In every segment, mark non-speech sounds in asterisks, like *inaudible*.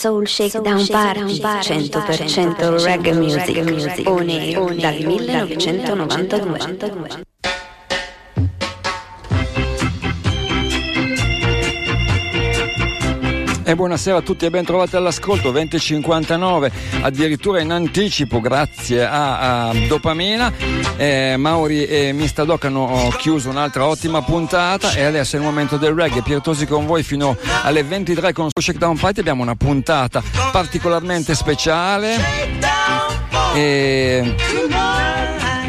Soul Shakedown Party 100% reggae music, on air dal 1992. E buonasera a tutti e ben trovati all'ascolto 2059, addirittura in anticipo grazie a, a Dopamina. Eh, Mauri e Mista Doc hanno chiuso un'altra ottima puntata e adesso è il momento del reggae. Piertosi con voi fino alle 23 con Shakedown Party abbiamo una puntata particolarmente speciale. E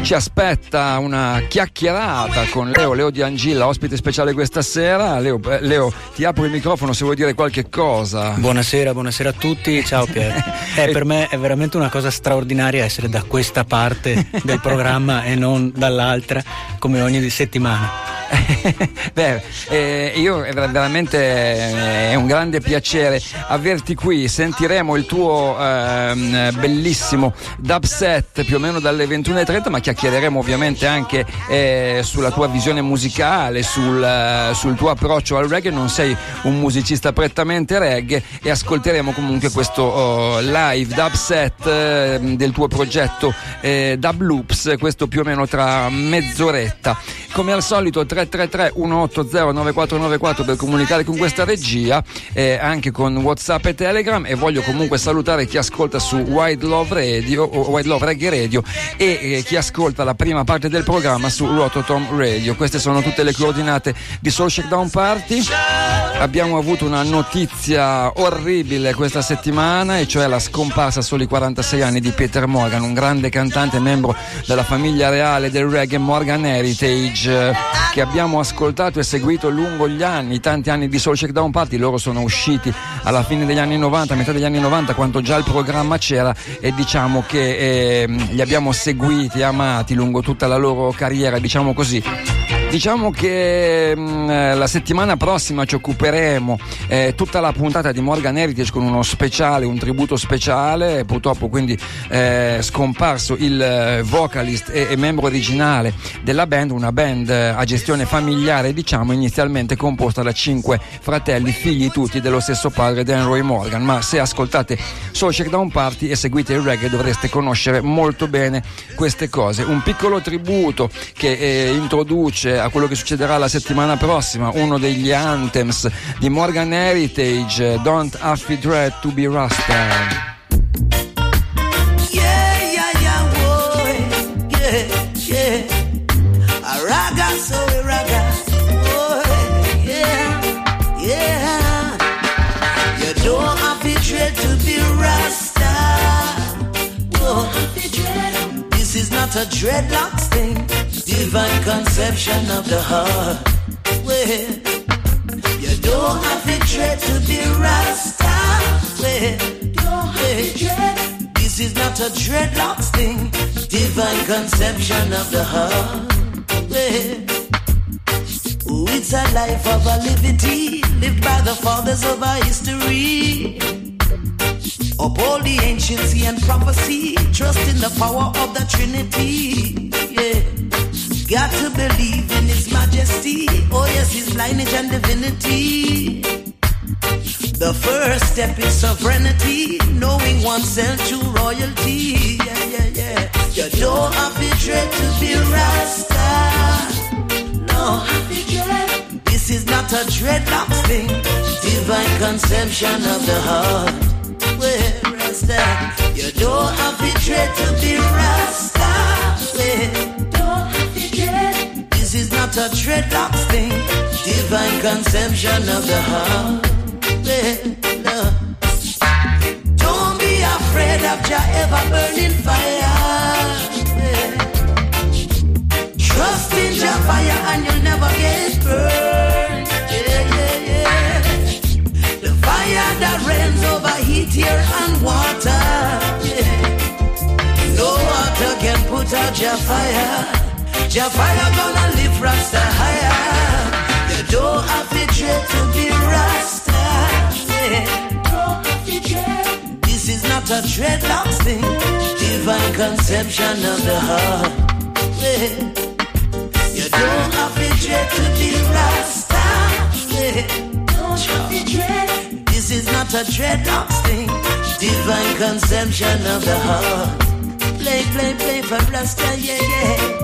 ci aspetta una chiacchierata con Leo, Leo Di Angilla, ospite speciale questa sera. Leo, eh, Leo, ti apro il microfono se vuoi dire qualche cosa. Buonasera, buonasera a tutti, ciao Pier. *laughs* Eh, per me è veramente una cosa straordinaria essere da questa parte del programma e non dall'altra come ogni settimana. *laughs* Beh, eh, io veramente eh, è un grande piacere averti qui. Sentiremo il tuo eh, bellissimo dubset più o meno dalle 21.30, ma chiacchiereremo ovviamente anche eh, sulla tua visione musicale, sul, eh, sul, tuo approccio al reggae. Non sei un musicista prettamente reggae e ascolteremo comunque questo oh, live dubset eh, del tuo progetto Dub Loops, questo più o meno tra mezz'oretta. Come al solito 333 180 9494 per comunicare con questa regia eh, anche con Whatsapp e Telegram e voglio comunque salutare chi ascolta su Wide Love Radio Wide Love Reggae Radio e eh, chi ascolta la prima parte del programma su Rototom Radio. Queste sono tutte le coordinate di Soul Shakedown Party. Abbiamo avuto una notizia orribile questa settimana e cioè la scomparsa a soli 46 anni di Peter Morgan, un grande cantante membro della famiglia reale del reggae Morgan Heritage che abbiamo ascoltato e seguito lungo gli anni, tanti anni di Soul Shakedown Party, loro sono usciti alla fine degli anni 90, a metà degli anni 90 quando già il programma c'era e diciamo che eh, li abbiamo seguiti, amati lungo tutta la loro carriera, diciamo così. Diciamo che mh, mm, la settimana prossima ci occuperemo eh, tutta la puntata di Morgan Heritage con uno speciale, un tributo speciale, purtroppo quindi eh, scomparso il eh, vocalist e, e, membro originale della band, una band eh, a gestione familiare diciamo inizialmente composta da cinque fratelli, figli tutti dello stesso padre Dan Roy Morgan, ma se ascoltate Soul Shakedown Party e seguite il reggae dovreste conoscere molto bene queste cose. Un piccolo tributo che eh, introduce a quello che succederà la settimana prossima, uno degli anthems di Morgan Heritage, Don't Have Dread to be Rasta. A dreadlocks thing divine conception of the heart. Well, you don't have to dread to be Rasta. Well, well, this is not a dreadlocks thing, divine conception of the heart. Well, oh, it's a life of a liberty, lived by the fathers of our history. Up all the anciency and prophecy, trust in the power of the Trinity. Yeah. Got to believe in His majesty. Oh, yes, His lineage and divinity. The first step is sovereignty, knowing oneself to royalty. Yeah, yeah, yeah. You don't have to dread to be Rasta. No, this is not a dreadlocks thing. Divine conception of the heart. Where Rasta, you don't have to dread to be Rasta. Where not a dreadlocks thing, divine conception of the heart. Don't be afraid of your ever burning fire. Trust in your fire and you'll never get burned. The fire that rains over heat, air, and water. No water can put out your fire. Your fire gonna lift Rasta higher. You don't have to dread to be Rasta. Yeah. This is not a dreadlocks thing. Divine conception of the heart. You don't have to dread to be Rasta. Yeah. This is not a dreadlocks thing. Divine consumption of the heart. Play, play, play for Rasta, yeah, yeah.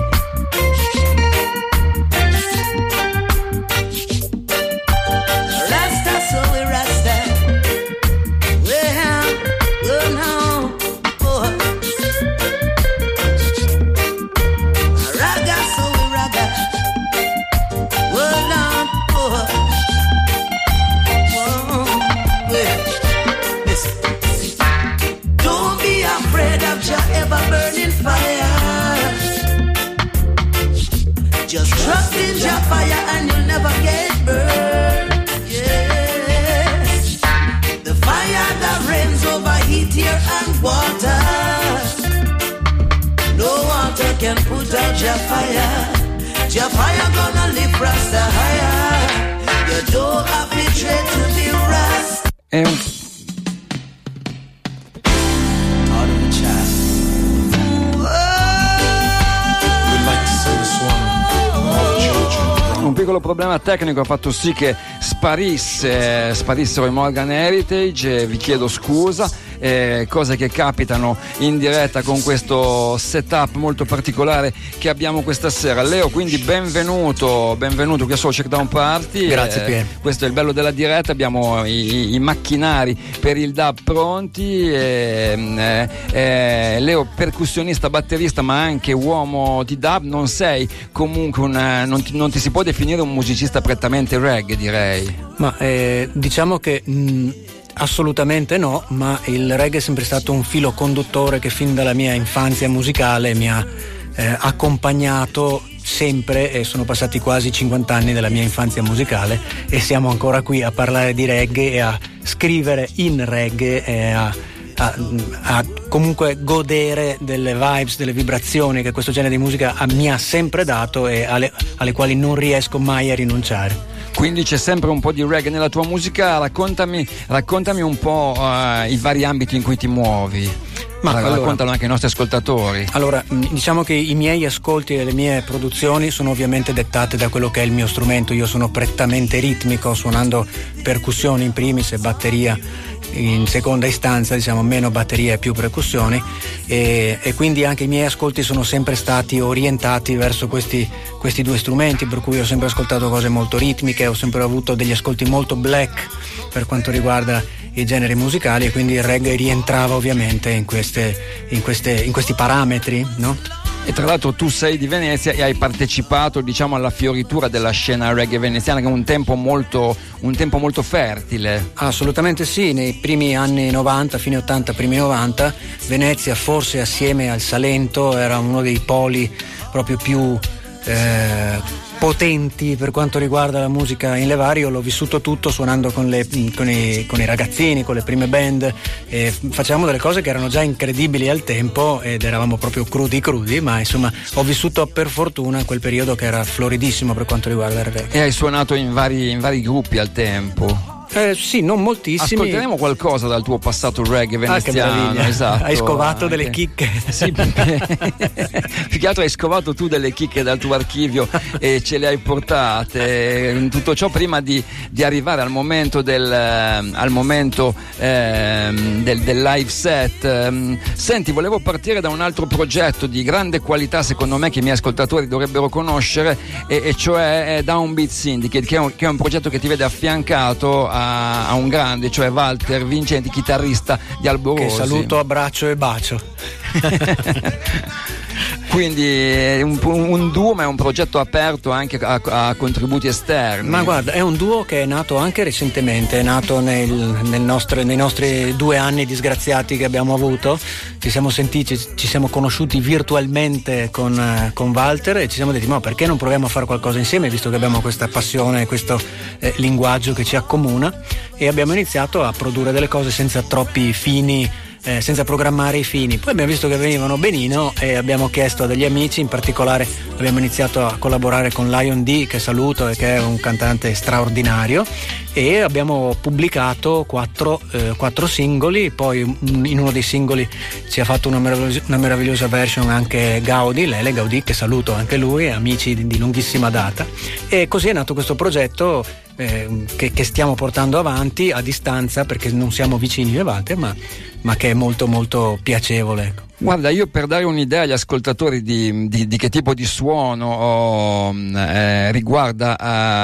Out your fire. Your fire gonna lift Rasta higher. You don't have to dread to be Rasta. È un Autumn child. We'd like to sing this one the. Un piccolo problema tecnico ha fatto sì che sparisse, sparissero i Morgan Heritage, eh, vi chiedo scusa, eh, cose che capitano in diretta con questo setup molto particolare che abbiamo questa sera. Leo, quindi benvenuto, benvenuto qui a Soul Checkdown Party. Grazie, Pier. Questo è il bello della diretta, abbiamo i, i macchinari per il dub pronti. e, eh, eh, Leo, percussionista, batterista, ma anche uomo di dub, non sei comunque un, eh, non, ti, non ti si può definire un musicista prettamente reggae, direi. Ma eh, diciamo che mh, assolutamente no, ma il reggae è sempre stato un filo conduttore che fin dalla mia infanzia musicale mi ha eh, accompagnato sempre e sono passati quasi 50 anni della mia infanzia musicale e siamo ancora qui a parlare di reggae e a scrivere in reggae e a, a- a comunque godere delle vibes, delle vibrazioni che questo genere di musica mi ha sempre dato e alle, alle quali non riesco mai a rinunciare. Quindi c'è sempre un po' di reggae nella tua musica, raccontami, raccontami un po' eh, i vari ambiti in cui ti muovi. Ma allora- raccontalo anche ai nostri ascoltatori. Allora, diciamo che i miei ascolti e le mie produzioni sono ovviamente dettate da quello che è il mio strumento. Io sono prettamente ritmico, suonando percussioni in primis e batteria in seconda istanza, diciamo meno batteria e più percussioni e, e quindi anche i miei ascolti sono sempre stati orientati verso questi, questi due strumenti, per cui ho sempre ascoltato cose molto ritmiche, ho sempre avuto degli ascolti molto black per quanto riguarda i generi musicali e quindi il reggae rientrava ovviamente in, queste, in, queste, in questi parametri, no? E tra l'altro tu sei di Venezia e hai partecipato diciamo, alla fioritura della scena reggae veneziana che è un tempo molto, un tempo molto fertile. Assolutamente sì, nei primi anni 90, fine 80, primi 90, Venezia forse assieme al Salento era uno dei poli proprio più eh, potenti per quanto riguarda la musica in levari, io l'ho vissuto tutto suonando con, le- con i, con i ragazzini, con le prime band, e facevamo delle cose che erano già incredibili al tempo ed eravamo proprio crudi crudi, ma insomma ho vissuto per fortuna quel periodo che era floridissimo per quanto riguarda il reggae. E hai suonato in vari, in vari gruppi al tempo. Eh, sì, non moltissimi. Ascolteremo qualcosa dal tuo passato reggae Ah, veneziano. meraviglia. esatto, Hai scovato anche. delle chicche. *laughs* Sì, più che altro hai scovato tu delle chicche dal tuo archivio e ce le hai portate. Tutto ciò prima di, di arrivare al momento del, ehm, al momento, ehm, del, del live set. Ehm, Senti, volevo partire da un altro progetto di grande qualità, secondo me, che i miei ascoltatori dovrebbero conoscere, e, e cioè è Downbeat Syndicate, che è, un, che è un progetto che ti vede affiancato a, a un grande, cioè Walter Vincenti, chitarrista di Alborosi. Che saluto, abbraccio e bacio. *laughs* Quindi è un, un duo, ma è un progetto aperto anche a, a contributi esterni. Ma guarda, è un duo che è nato anche recentemente, è nato nel, nel nostre- nei nostri due anni disgraziati che abbiamo avuto. Ci siamo sentiti, ci siamo conosciuti virtualmente con, eh, con Walter e ci siamo detti: ma perché non proviamo a fare qualcosa insieme, visto che abbiamo questa passione, questo eh, linguaggio che ci accomuna? E abbiamo iniziato a produrre delle cose senza troppi fini. Eh, senza programmare i fini. Poi abbiamo visto che venivano benino e abbiamo chiesto a degli amici, in particolare abbiamo iniziato a collaborare con Lion D, che saluto e che è un cantante straordinario, e abbiamo pubblicato quattro, eh, quattro singoli, poi in uno dei singoli ci ha fatto una meravigliosa, una meravigliosa version anche Gaudi, Lele Gaudi, che saluto anche lui, amici di, di lunghissima data, e così è nato questo progetto eh, che, che, stiamo portando avanti a distanza perché non siamo vicini Walter, ma, ma che è molto molto piacevole. Guarda, io per dare un'idea agli ascoltatori di, di, di che tipo di suono oh, eh, riguarda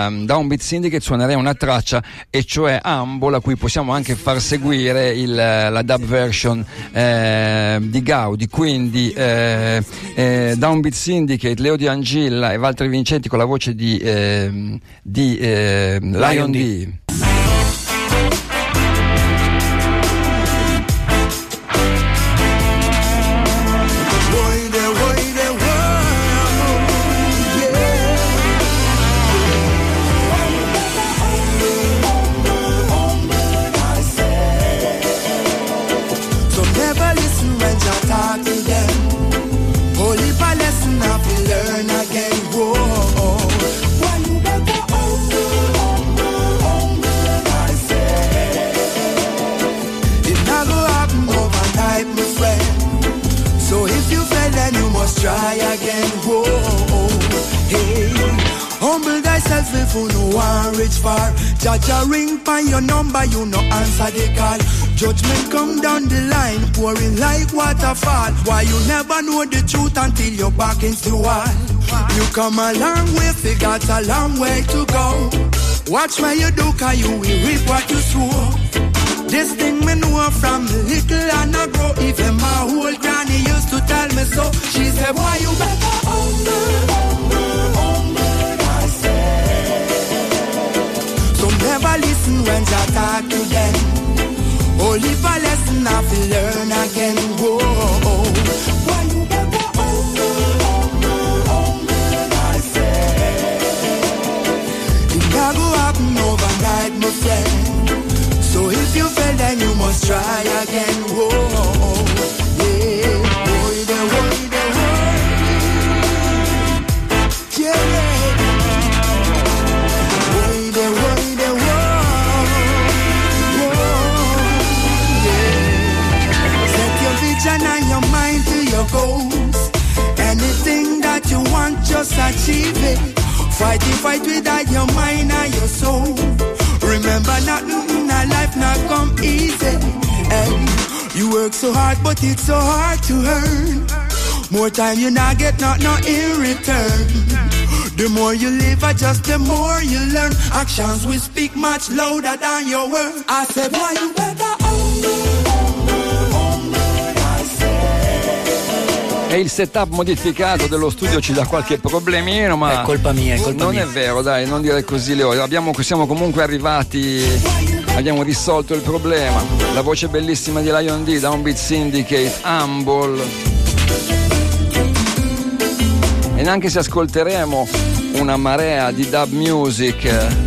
eh, Downbeat Syndicate suonerei una traccia e cioè Humble a cui possiamo anche far seguire il, la dub version eh, di Gaudi, quindi eh, eh, Downbeat Syndicate, Leo Di Angilla e Valtteri Vincenti con la voce di, ehm, di eh, Lion D. D. try again. Whoa, hey. Humble thyself if you no one reach far. Judge a ring by your number, you no answer the call. Judgment come down the line, pouring like waterfall. Why you never know the truth until you're back into the wall. You come a long way, got a long way to go. Watch where you do, cause you will reap what you sow. This thing me know from little and I grow. Even my whole granny used to tell me so. She said, Why you better humble. So never listen when I talk to them. Only for lesson I feel learn again. Whoa. Try again. Whoa, yeah, boy, the the. Yeah. Boy, the the boy. yeah. Set your vision and your mind to your goals. Anything that you want, just achieve it. Fight it, fight with your mind and your soul. Remember, nothing in life not come easy. Hey, you work so hard, but it's so hard to earn. More time you not get, not no in return. The more you live, I just the more you learn. Actions will speak much louder than your words. I said, why you better e il setup modificato dello studio ci dà qualche problemino, ma è colpa mia, è colpa non mia. è vero, dai, non dire così Leo. Abbiamo, siamo comunque arrivati, abbiamo risolto il problema. La voce bellissima di Lion D, Downbeat Syndicate, Humble. E neanche se ascolteremo una marea di dub music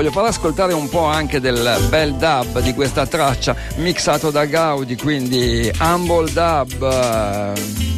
voglio far ascoltare un po' anche del bel dub di questa traccia mixato da Gaudi, quindi Humble Dub.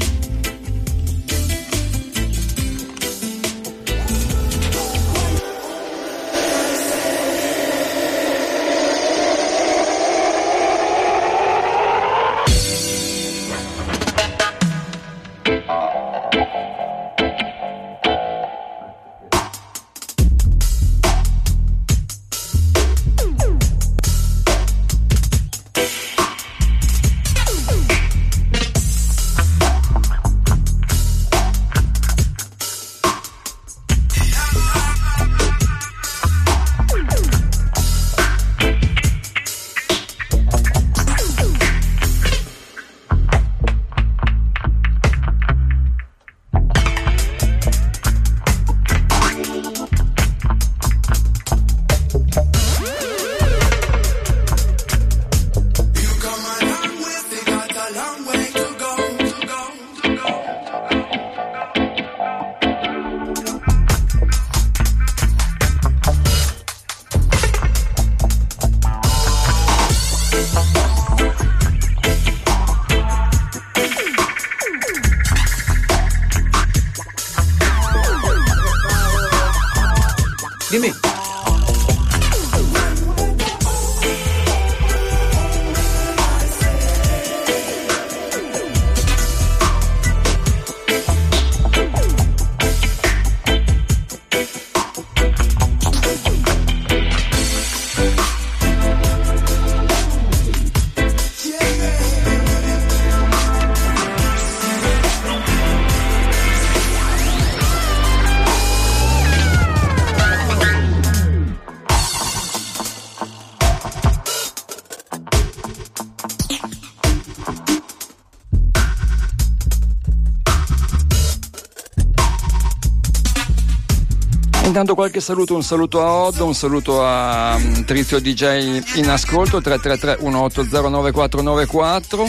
Intanto qualche saluto, un saluto a Odd, un saluto a um, Trizio DJ in ascolto 333 180 9494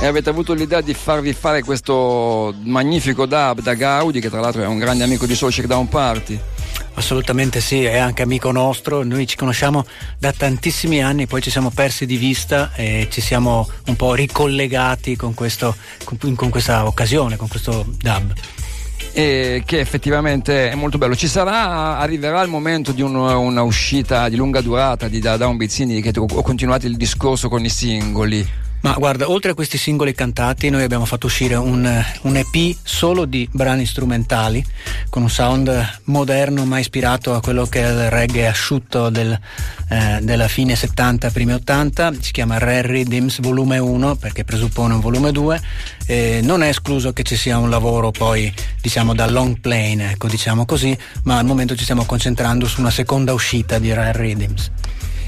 e avete avuto l'idea di farvi fare questo magnifico dub da Gaudi che tra l'altro è un grande amico di Soul Down Party. Assolutamente sì, è anche amico nostro, noi ci conosciamo da tantissimi anni, poi ci siamo persi di vista e ci siamo un po' ricollegati con, questo, con, con questa occasione, con questo dub e che effettivamente è molto bello. Ci sarà, arriverà il momento di un, una uscita di lunga durata di da, da un Bizzini che ho continuato il discorso con i singoli. Ma guarda, oltre a questi singoli cantati, noi abbiamo fatto uscire un, un, EP solo di brani strumentali, con un sound moderno ma ispirato a quello che è il reggae asciutto del, eh, della fine 70, primi 80. Si chiama Rare Rhythms Volume 1 perché presuppone un volume 2. Eh, non è escluso che ci sia un lavoro poi, diciamo, da long plane, ecco, diciamo così, ma al momento ci stiamo concentrando su una seconda uscita di Rare Rhythms.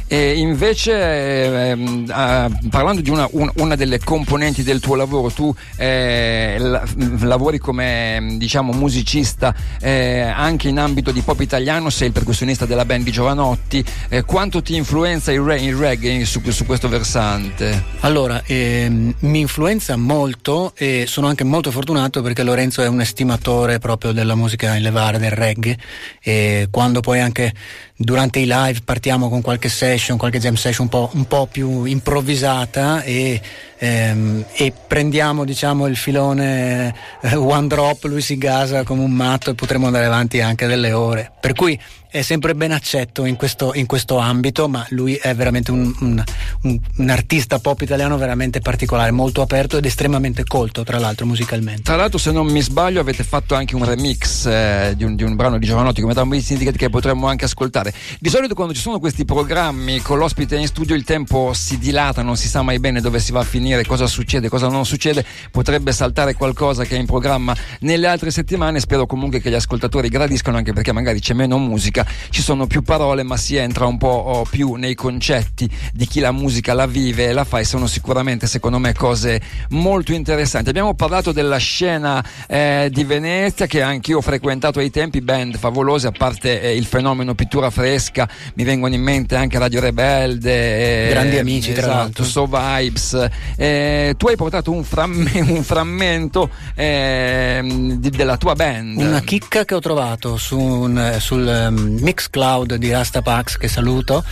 E invece, ehm, eh, parlando di una, un, una, delle componenti del tuo lavoro, tu eh, la, lavori come diciamo, musicista eh, anche in ambito di pop italiano, sei il percussionista della band di Giovanotti. Eh, quanto ti influenza il, re, il reggae su, su, questo versante? Allora, ehm, mi influenza molto e sono anche molto fortunato perché Lorenzo è un estimatore proprio della musica in levare, del reggae. E quando poi anche durante i live partiamo con qualche session, qualche jam session un po', un po più improvvisata e, ehm, e prendiamo diciamo, il filone eh, one drop, lui si gasa come un matto e potremo andare avanti anche delle ore. Per cui è sempre ben accetto in questo, in questo ambito, ma lui è veramente un, un, un, un, artista pop italiano veramente particolare, molto aperto ed estremamente colto, tra l'altro musicalmente. Tra l'altro, se non mi sbaglio, avete fatto anche un remix eh, di, di, un, brano di Giovanotti come Down Syndicate che potremmo anche ascoltare. Di solito quando ci sono questi programmi con l'ospite in studio il tempo si dilata, non si sa mai bene dove si va a finire, cosa succede, cosa non succede, potrebbe saltare qualcosa che è in programma nelle altre settimane, spero comunque che gli ascoltatori gradiscano anche perché magari c'è meno musica ci sono più parole ma si entra un po' oh, più nei concetti di chi la musica la vive e la fa e sono sicuramente secondo me cose molto interessanti. Abbiamo parlato della scena eh, di Venezia che anch'io ho frequentato ai tempi, band favolose, a parte eh, il fenomeno pittura fresca, mi vengono in mente anche Radio Rebelde. Eh, Grandi amici, esatto, tra l'altro. So Vibes. Eh, tu hai portato un, framme, *laughs* un frammento ehm, di, della tua band. Una chicca che ho trovato su un, sul um, Mixcloud di Rastapax, che saluto,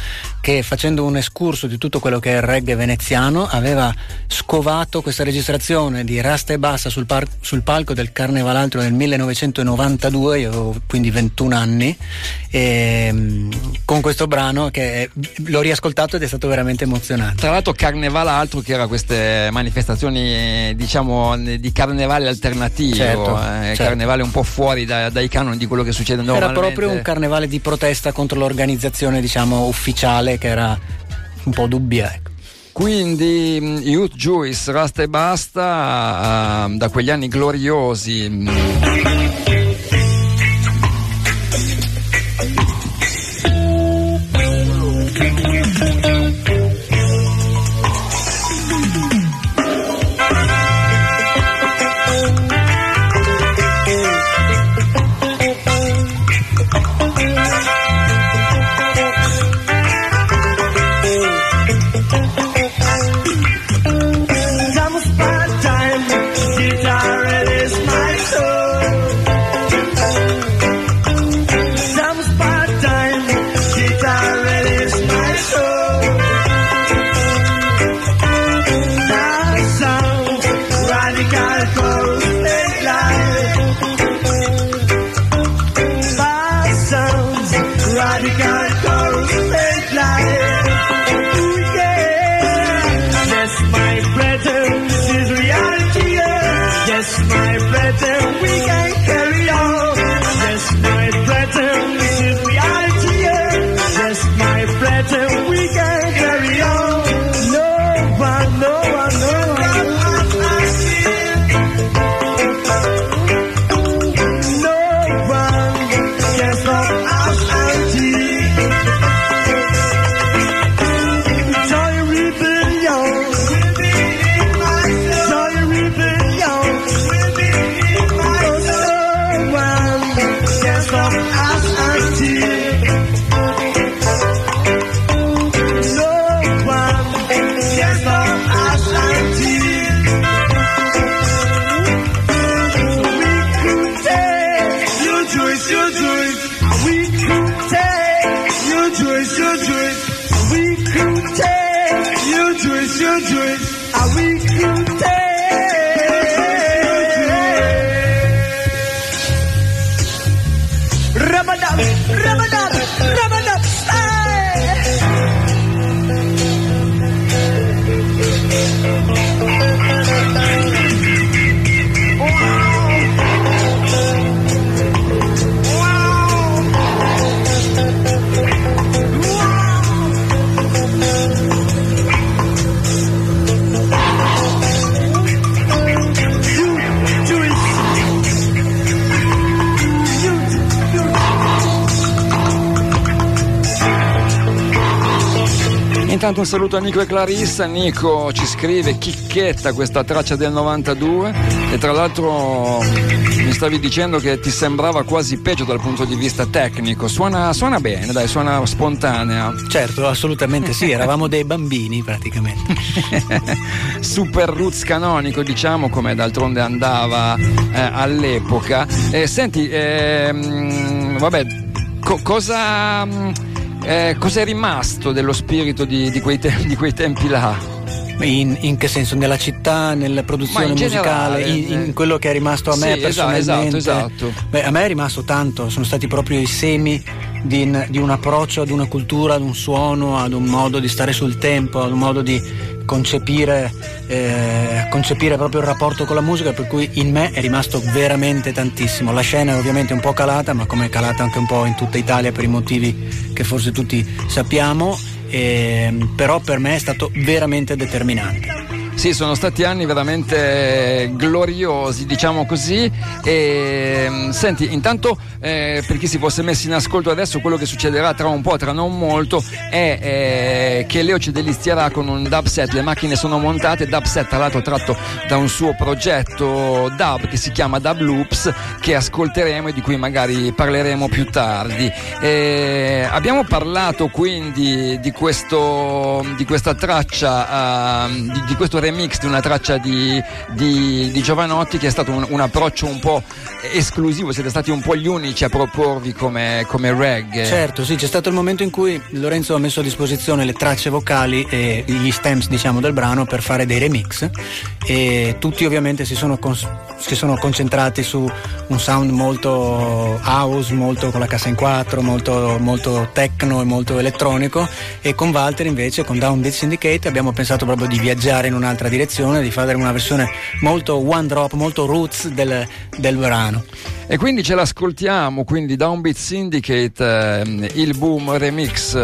che facendo un escurso di tutto quello che è il reggae veneziano aveva scovato questa registrazione di Rasta e Bassa sul, par- sul palco del Carnevalaltro nel 1992, io avevo quindi 21 anni, e, mm, con questo brano che l'ho riascoltato ed è stato veramente emozionante. Tra l'altro Carnevalaltro che era queste manifestazioni diciamo di carnevale alternativo, certo, eh, certo. carnevale un po' fuori da, dai canoni di quello che succede normalmente. Era proprio un carnevale di protesta contro l'organizzazione diciamo ufficiale che era un po' dubbia. Ecco. Quindi mm, Youth Juice, Rasta e Basta, uh, da quegli anni gloriosi. Intanto un saluto a Nico e Clarissa. Nico ci scrive chicchetta questa traccia del 92 e tra l'altro mi stavi dicendo che ti sembrava quasi peggio dal punto di vista tecnico. Suona, suona bene, dai, suona spontanea. Certo, assolutamente sì, eravamo dei bambini praticamente. *laughs* Super roots canonico, diciamo, come d'altronde andava eh, all'epoca. Eh, senti, ehm, vabbè, co- cosa... Eh, cos'è rimasto dello spirito di, di, quei, te- di quei, tempi là? In, in, che senso? Nella città, nella produzione in musicale, generale, in, in, eh. quello che è rimasto a me Sì, personalmente? esatto, esatto. Beh, a me è rimasto tanto, sono stati proprio i semi di, di un approccio ad una cultura, ad un suono, ad un modo di stare sul tempo, ad un modo di concepire, eh, concepire proprio il rapporto con la musica, per cui in me è rimasto veramente tantissimo. La scena è ovviamente un po' calata, ma come è calata anche un po' in tutta Italia per i motivi che forse tutti sappiamo, ehm, però per me è stato veramente determinante. Sì, sono stati anni veramente gloriosi, diciamo così. E, mm, senti, intanto eh, per chi si fosse messo in ascolto adesso, quello che succederà tra un po', tra non molto, è eh, che Leo ci delizierà con un dub set. Le macchine sono montate, dub set tra l'altro tratto da un suo progetto dub che si chiama Dub Loops, che ascolteremo e di cui magari parleremo più tardi. E abbiamo parlato quindi di, questo, di questa traccia, uh, di, di questo remix di una traccia di, di, di Giovanotti che è stato un, un, approccio un po' esclusivo, siete stati un po' gli unici a proporvi come, come reggae. Certo, sì, c'è stato il momento in cui Lorenzo ha messo a disposizione le tracce vocali e gli stems diciamo del brano per fare dei remix e tutti ovviamente si sono, cons- si sono concentrati su un sound molto house, molto con la cassa in quattro, molto, molto techno e molto elettronico e con Walter invece con Down Beat Syndicate abbiamo pensato proprio di viaggiare in un'altra direzione, di fare una versione molto one drop, molto roots del, del brano. E quindi ce l'ascoltiamo, quindi Downbeat Syndicate, eh, il boom remix.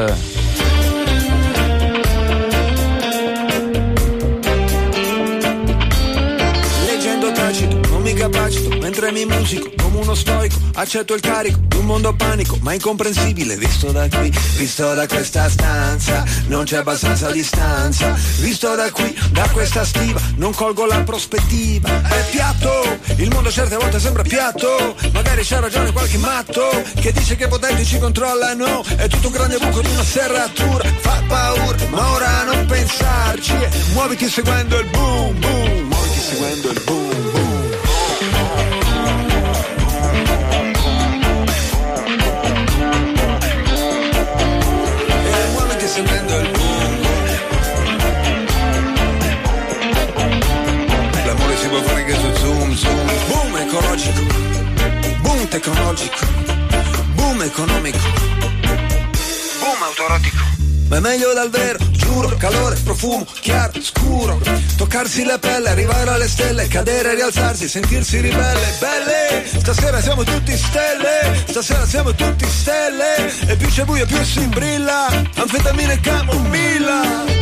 Leggendo tacito, non mi capacito, mentre mi musico come uno stoico, accetto il carico di un mondo panico, ma incomprensibile, visto da qui, visto da questa stanza, non c'è abbastanza distanza, visto da qui, da questa stiva, non colgo la prospettiva, è piatto, il mondo certe volte sembra piatto, magari c'ha ragione qualche matto, che dice che i potenti ci controllano, è tutto un grande buco di una serratura, fa paura, ma ora non pensarci, muoviti seguendo il boom boom, muoviti seguendo il boom seguendo il boom L'amore si può fare anche su zoom zoom. Boom ecologico Boom tecnologico. Boom economico. Boom autorotico ma è meglio dal vero, giuro, calore, profumo, chiaro, scuro. Toccarsi la pelle, arrivare alle stelle, cadere, rialzarsi, sentirsi ribelle, belle. Stasera siamo tutti stelle, stasera siamo tutti stelle. E più c'è buio più si brilla, anfetamina e camomilla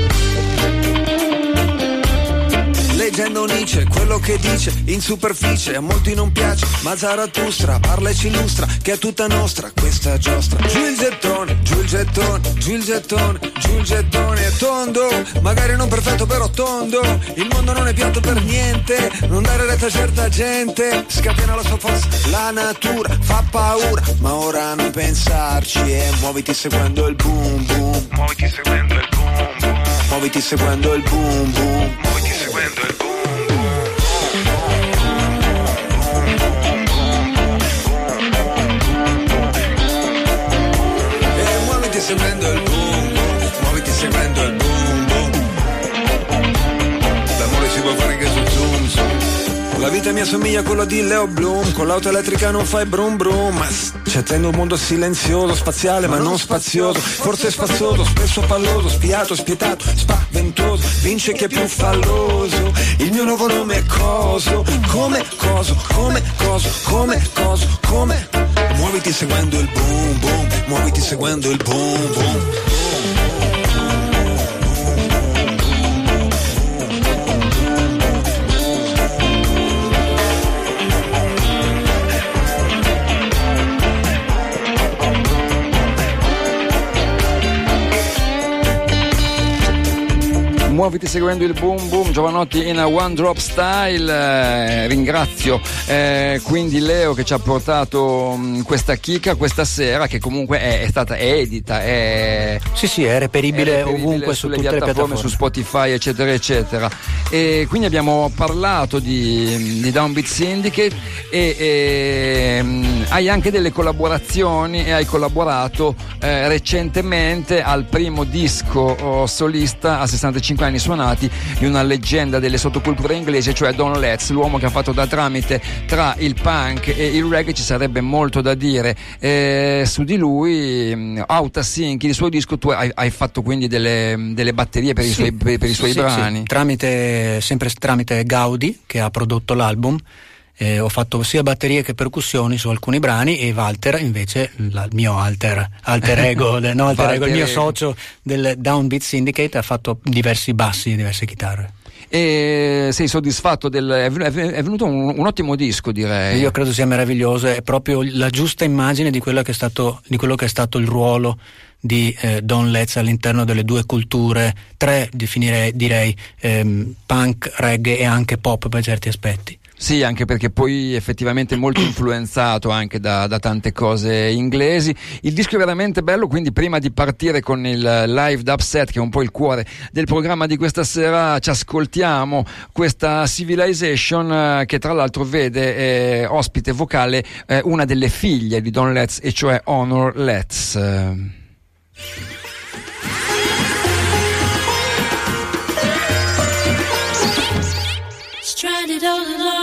Leggendo Nietzsche, quello che dice in superficie a molti non piace, ma Zarathustra parla e ci illustra che è tutta nostra questa giostra. Giù il gettone, giù il gettone, giù il gettone, giù il gettone è tondo, magari non perfetto però tondo, il mondo non è piatto per niente, non dare retta a certa gente, scatena la sua forza, la natura fa paura, ma ora non pensarci e muoviti seguendo il boom boom, muoviti seguendo il boom boom, muoviti seguendo il boom boom, muoviti seguendo il boom E muoviti seguendo il boom boom, muoviti seguendo il te mi assomiglia a quello di Leo Bloom. Con l'auto elettrica non fai brum brum. Ma c'è tendo un mondo silenzioso, spaziale ma non spazioso. Forse spazioso, spesso palloso, spiato, spietato, spaventoso. Vince chi è più falloso. Il mio nuovo nome è Coso. Come coso, come coso, come coso, come. Muoviti seguendo il boom boom. Muoviti seguendo il boom boom muoviti seguendo il boom boom Giovanotti in One Drop Style eh, ringrazio eh, quindi Leo che ci ha portato mh, questa chicca questa sera che comunque è, è stata edita è, sì sì è reperibile, è reperibile ovunque su sulle le piattaforme, piattaforme. su Spotify eccetera eccetera. E quindi abbiamo parlato di, di Downbeat Syndicate e, e mh, hai anche delle collaborazioni e hai collaborato eh, recentemente al primo disco oh, solista a 65 anni suonati di una leggenda delle sottoculture inglesi, cioè Don Letts, l'uomo che ha fatto da tramite tra il punk e il reggae, ci sarebbe molto da dire eh, su di lui. Auta Sinchi, il suo disco, tu hai, hai fatto quindi delle, delle batterie per, Sì, i suoi, per, per i suoi sì, brani. sì. Tramite, sempre tramite Gaudi che ha prodotto l'album. Eh, ho fatto sia batterie che percussioni su alcuni brani e Walter invece la- il mio alter, alter *laughs* ego, no, alter ego, il mio socio del Downbeat Syndicate ha fatto diversi bassi e diverse chitarre. E sei soddisfatto del. È ven- è ven- è venuto un, un ottimo disco, direi. Io credo sia meraviglioso, è proprio la giusta immagine di, quello che è stato, di quello che è stato il ruolo di eh, Don Letts all'interno delle due culture, tre definirei, direi, ehm, punk, reggae e anche pop per certi aspetti. Sì, anche perché poi effettivamente molto influenzato anche da, da tante cose inglesi. Il disco è veramente bello, quindi prima di partire con il live dubset, che è un po' il cuore del programma di questa sera, ci ascoltiamo questa Civilization eh, che tra l'altro vede eh, ospite vocale eh, una delle figlie di Don Letts, e cioè Honor Letts. Stranded all alone.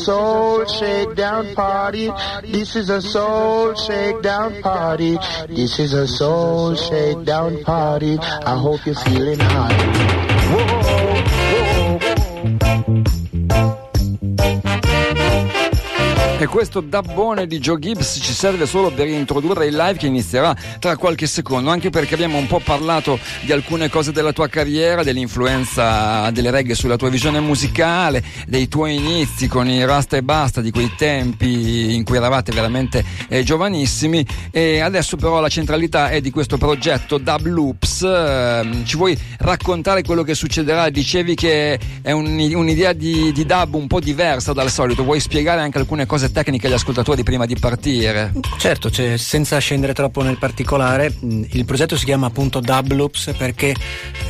Soul shakedown party. This is a soul shakedown party. This is a soul shakedown party. I hope you're feeling hot. Questo dabbone di Joe Gibbs ci serve solo per introdurre il live che inizierà tra qualche secondo, anche perché abbiamo un po' parlato di alcune cose della tua carriera, dell'influenza delle reggae sulla tua visione musicale, dei tuoi inizi con i Rasta e Basta, di quei tempi in cui eravate veramente eh, giovanissimi. E adesso però la centralità è di questo progetto Dub Loops. Ehm, ci vuoi raccontare quello che succederà? Dicevi che è un- un'idea di, di dub un po' diversa dal solito, vuoi spiegare anche alcune cose tecniche agli ascoltatori prima di partire? Certo, cioè, senza scendere troppo nel particolare, il progetto si chiama appunto Dub Loops perché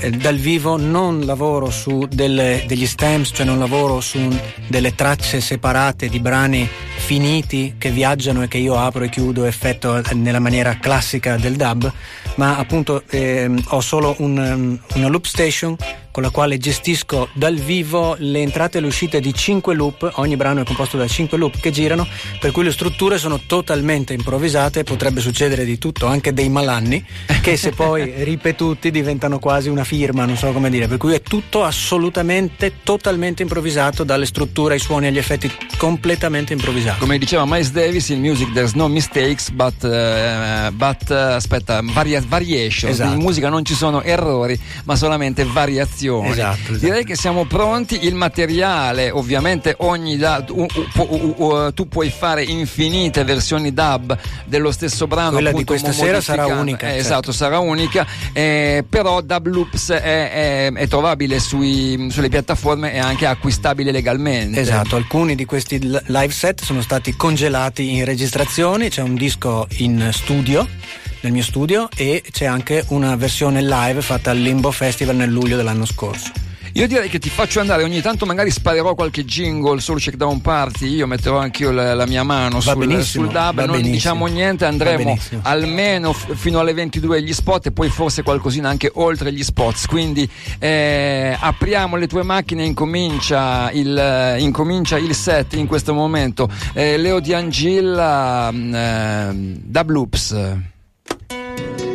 eh, dal vivo non lavoro su delle- degli stamps, cioè non lavoro su delle tracce separate di brani finiti che viaggiano e che io apro e chiudo effetto eh, nella maniera classica del dub, ma appunto ehm, ho solo un, um, una loop station con la quale gestisco dal vivo le entrate e le uscite di 5 loop, ogni brano è composto da 5 loop che girano, per cui le strutture sono totalmente improvvisate, potrebbe succedere di tutto, anche dei malanni, che se poi *laughs* ripetuti diventano quasi una firma, non so come dire, per cui è tutto assolutamente, totalmente improvvisato, dalle strutture ai suoni agli effetti completamente improvvisati. Come diceva Miles Davis, in music there's no mistakes, but, eh, but, eh, aspetta, varia- variation. Esatto. In musica non ci sono errori, ma solamente variazioni. Esatto, esatto. Direi che siamo pronti. Il materiale, ovviamente, ogni da- u- u- u- tu puoi fare infinite versioni dub dello stesso brano. Quella di appunto, questa sera sarà unica, Eh, certo. Esatto, sarà unica. eh, però Dub Loops è, è- è trovabile sui- sulle piattaforme e anche acquistabile legalmente. Esatto, alcuni di questi live set sono stati congelati in registrazioni, c'è un disco in studio, nel mio studio, e c'è anche una versione live fatta al Limbo Festival nel luglio dell'anno scorso. Io direi che ti faccio andare, ogni tanto magari sparerò qualche jingle sul Checkdown Party, io metterò anch'io la, la mia mano Va sul, sul dub, non diciamo niente, andremo almeno f- fino alle 22 gli spot e poi forse qualcosina anche oltre gli spots, quindi eh, apriamo le tue macchine, incomincia il, eh, incomincia il set in questo momento. Eh, Leo Di Angilla, mm, eh, Dub Loops. Bye.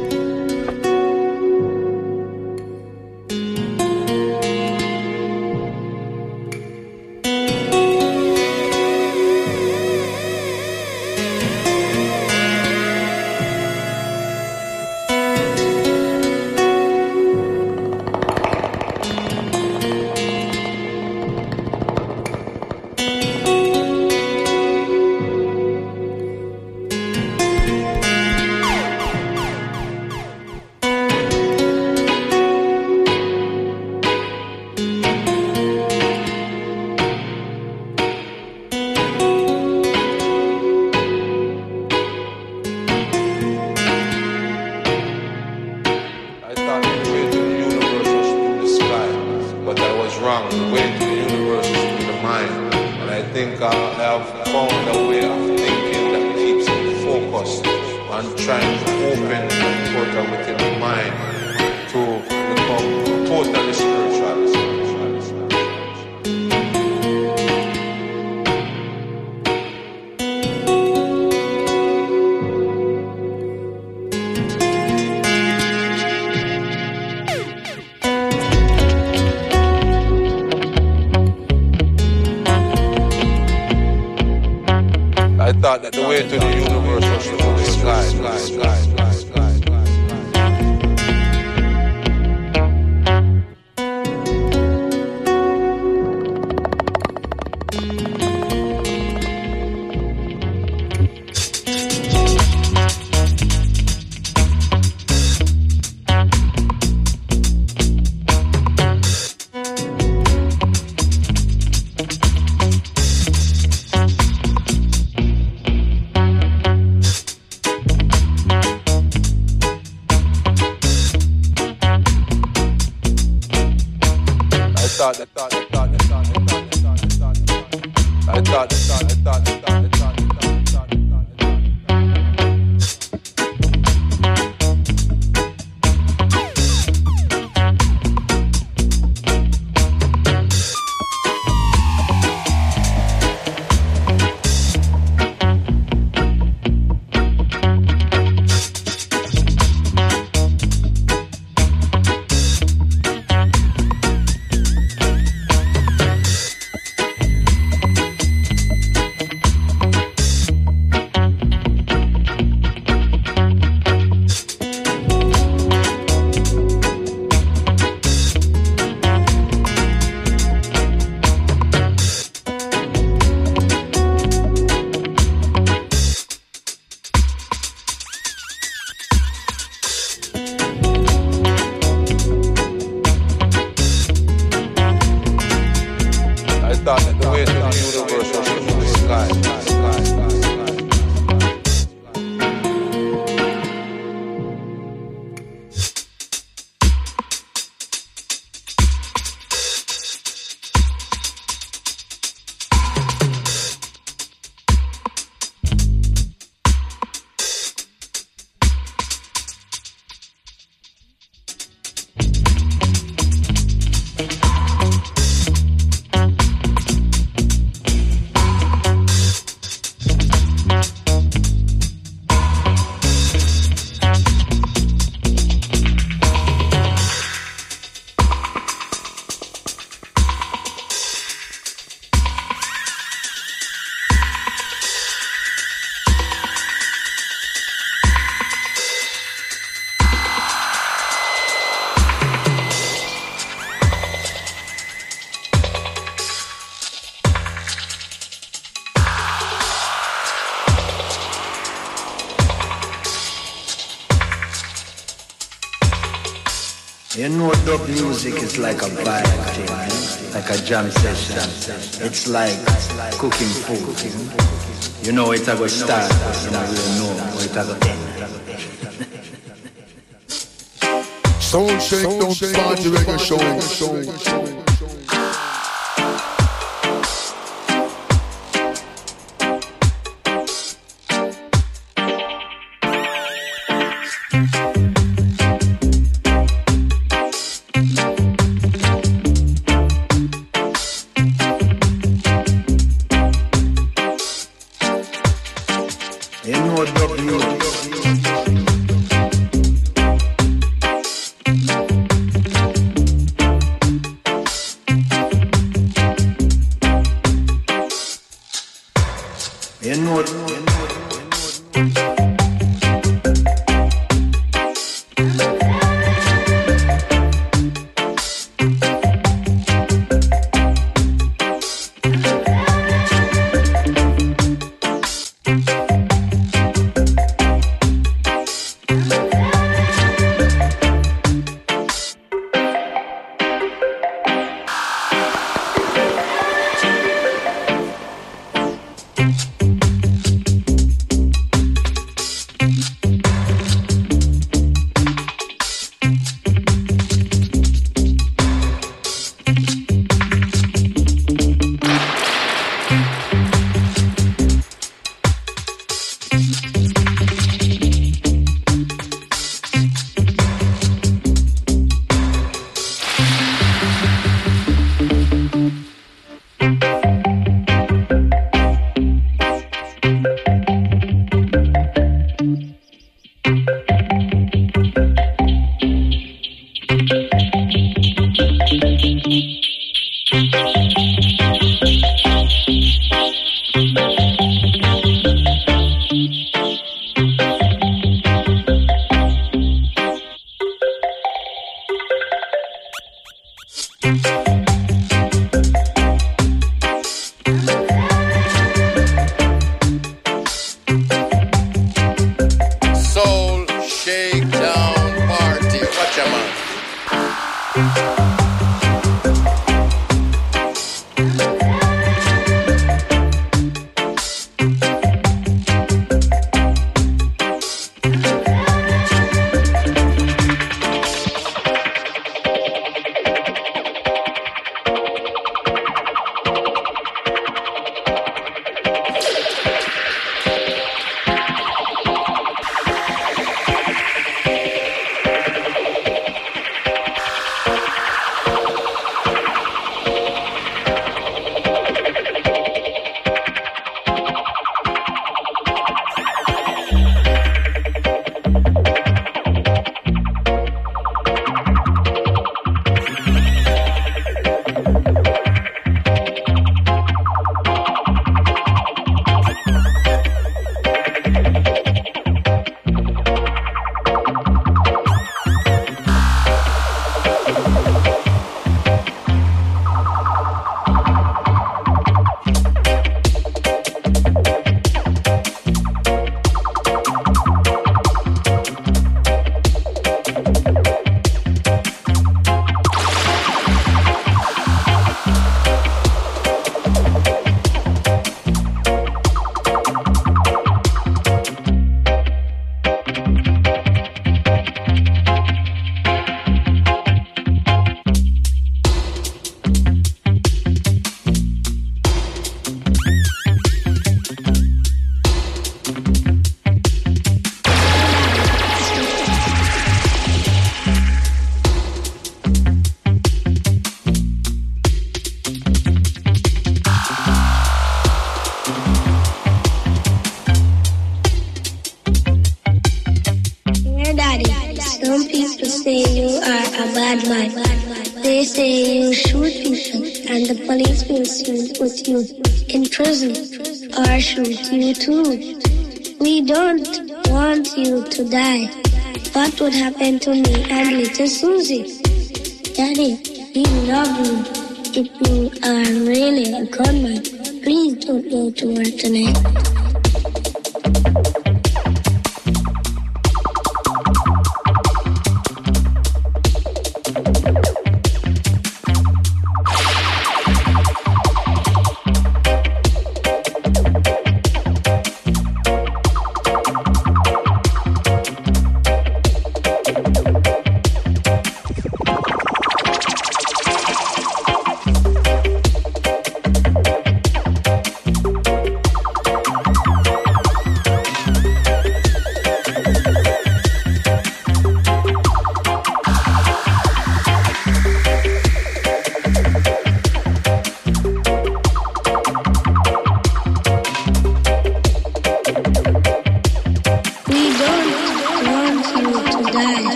Thought dub music is like a vibe thing, like a jam session. It's like cooking food. You know, it's a good start, you don't know it's a go end. Soul shake, don't start your reggae show. To die. What would happen to me and little Susie? Daddy, we love you. If you are really a gunman, please don't go to work tonight.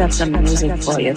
got some music for you.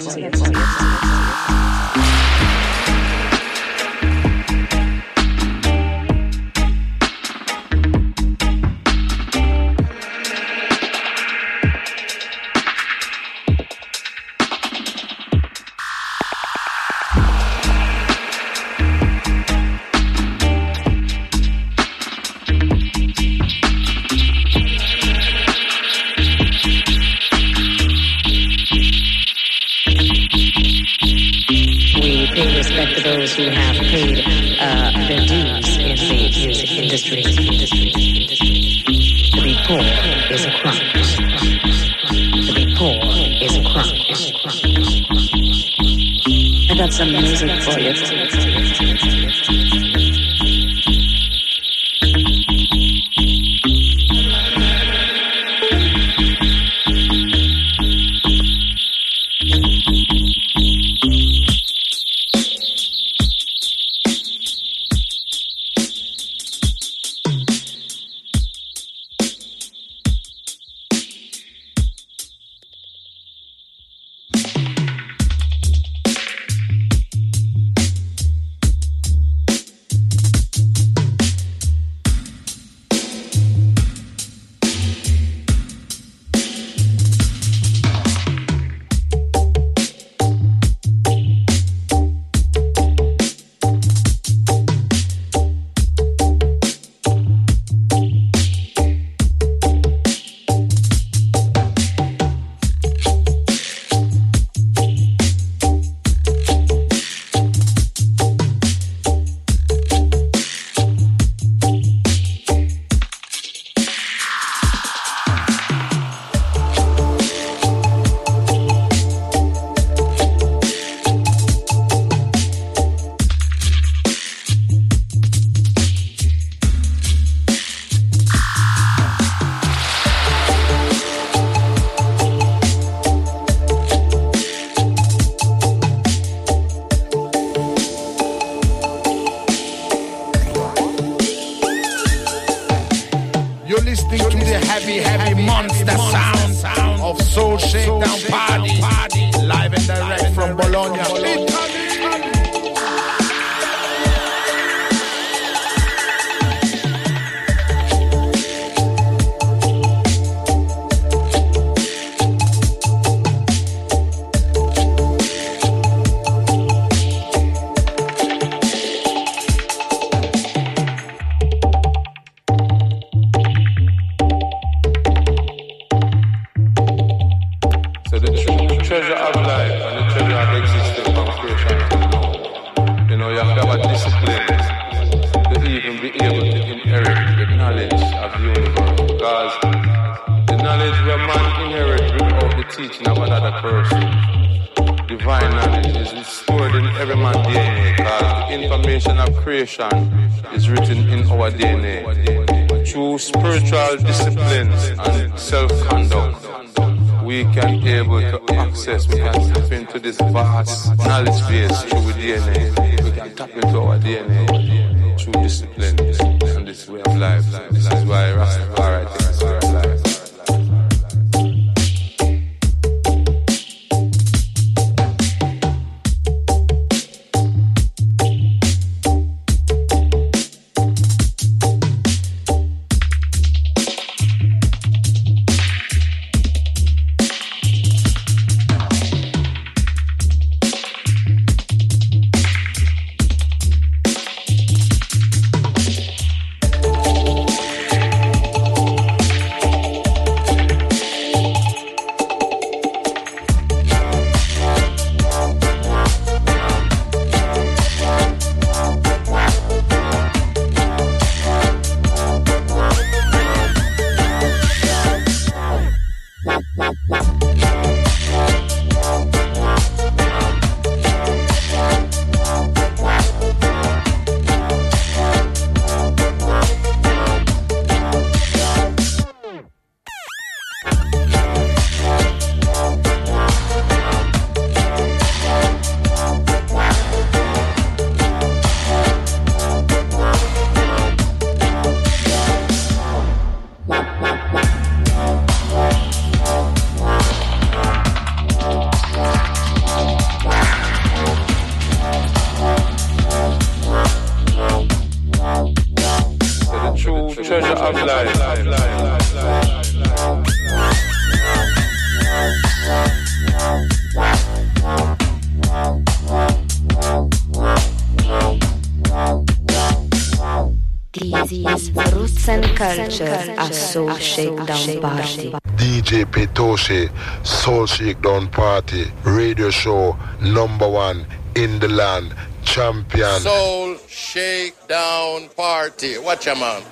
this way of life. This is why Rastafari. Soul shakedown party. DJ Petoshe, Soul Shakedown Party, radio show number one in the land, champion. Soul Shakedown Party. Watch a man.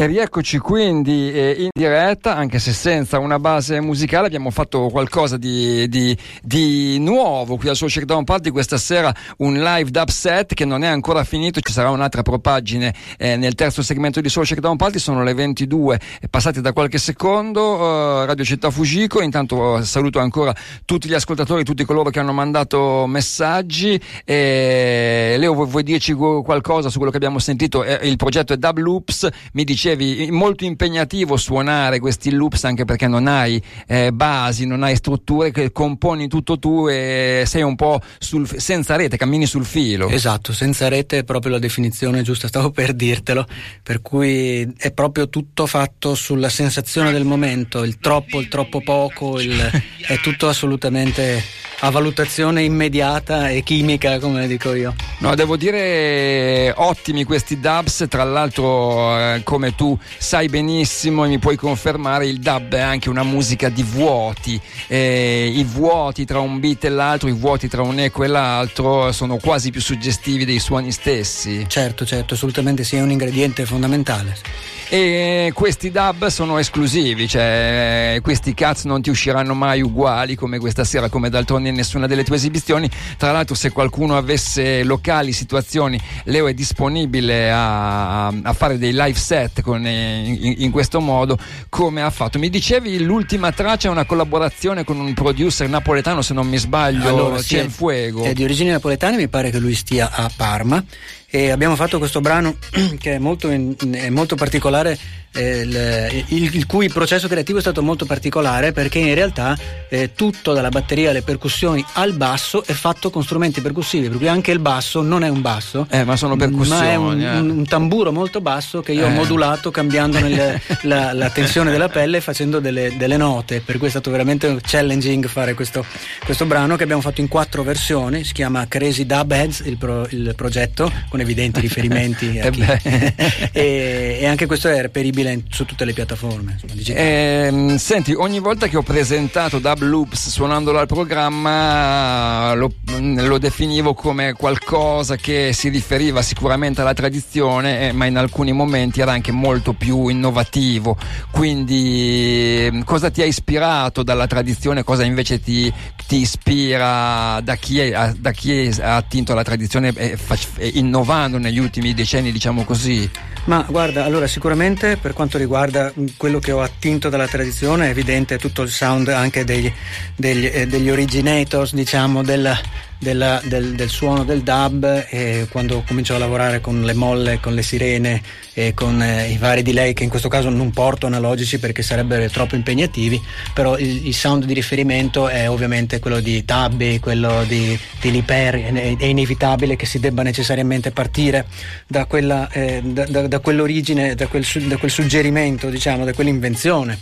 E rieccoci quindi eh, in diretta, anche se senza una base musicale, abbiamo fatto qualcosa di, di- di nuovo qui al Soul Shakedown Party. Questa sera, un live dub set che non è ancora finito, ci sarà un'altra propagine eh, nel terzo segmento di Soul Shakedown Party, sono le 22, eh, passate da qualche secondo, eh, Radio Città Fugico, intanto eh, saluto ancora tutti gli ascoltatori, tutti coloro che hanno mandato messaggi, e Leo vuoi, vuoi dirci qualcosa su quello che abbiamo sentito? Eh, il progetto è Dub Loops, mi dicevi molto impegnativo suonare questi loops anche perché non hai eh, basi, non hai strutture, che componi tutto tu e sei un po' sul, senza rete, cammini sul filo. Esatto, senza rete è proprio la definizione giusta, stavo *laughs* per dirtelo, per cui è proprio tutto fatto sulla sensazione del momento, il troppo, il troppo poco, il- è tutto assolutamente a valutazione immediata e chimica, come dico io. No, devo dire ottimi questi dubs, tra l'altro eh, come tu sai benissimo e mi puoi confermare, il dub è anche una musica di vuoti, eh, i vuoti tra un beat e l'altro, i vuoti tra un eco e l'altro sono quasi più suggestivi dei suoni stessi. Certo, certo, assolutamente sì, è un ingrediente fondamentale. E questi dub sono esclusivi, cioè eh, questi cazzo non ti usciranno mai uguali come questa sera, come d'altronde in nessuna delle tue esibizioni. Tra l'altro, se qualcuno avesse locali, situazioni, Leo è disponibile a, a fare dei live set con, eh, in, in questo modo, come ha fatto. Mi dicevi l'ultima traccia è una collaborazione con un producer napoletano, se non mi sbaglio, Allora, sì, è- Cienfuego. È di origini napoletane, mi pare che lui stia a Parma e abbiamo fatto questo brano *clears throat* che è molto, in- è molto particolare, eh, il, il- il cui processo creativo è stato molto particolare perché in realtà eh, tutto dalla batteria alle percussioni al basso è fatto con strumenti percussivi, per cui anche il basso non è un basso, Eh, ma sono percussioni. ma è un, eh. un- un tamburo molto basso che io ho Eh. modulato cambiando nel- la, la tensione della pelle facendo delle, delle note, per cui è stato veramente challenging fare questo, questo brano che abbiamo fatto in quattro versioni, si chiama Crazy Dub Heads il, pro- il progetto, con evidenti riferimenti *laughs* Eh *laughs* e, e anche questo è reperibile su tutte le piattaforme. insomma. Ehm, senti, ogni volta che ho presentato Dub Loops suonandolo al programma lo, lo definivo come qualcosa che si riferiva sicuramente alla tradizione, eh, ma in alcuni momenti era anche molto più innovativo. Quindi, ehm, cosa ti ha ispirato dalla tradizione? Cosa invece ti, ti ispira da chi, è- da chi ha attinto alla tradizione eh, fac- eh, innovando negli ultimi decenni, diciamo così? Ma guarda, allora sicuramente per quanto riguarda mh, quello che ho attinto dalla tradizione è evidente tutto il sound anche degli, degli, eh, degli originators, diciamo, del, della- del, del suono del dub e quando comincio a lavorare con le molle, con le sirene e con eh, i vari delay che in questo caso non porto analogici perché sarebbero troppo impegnativi, però il, il sound di riferimento è ovviamente quello di Tabby, quello di, di Liper, è, è inevitabile che si debba necessariamente partire da, quella, eh, da, da- da quell'origine, da quel, da quel suggerimento, diciamo, da quell'invenzione.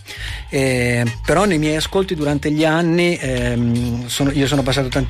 Eh, però nei miei ascolti durante gli anni ehm, sono- io sono passato tant-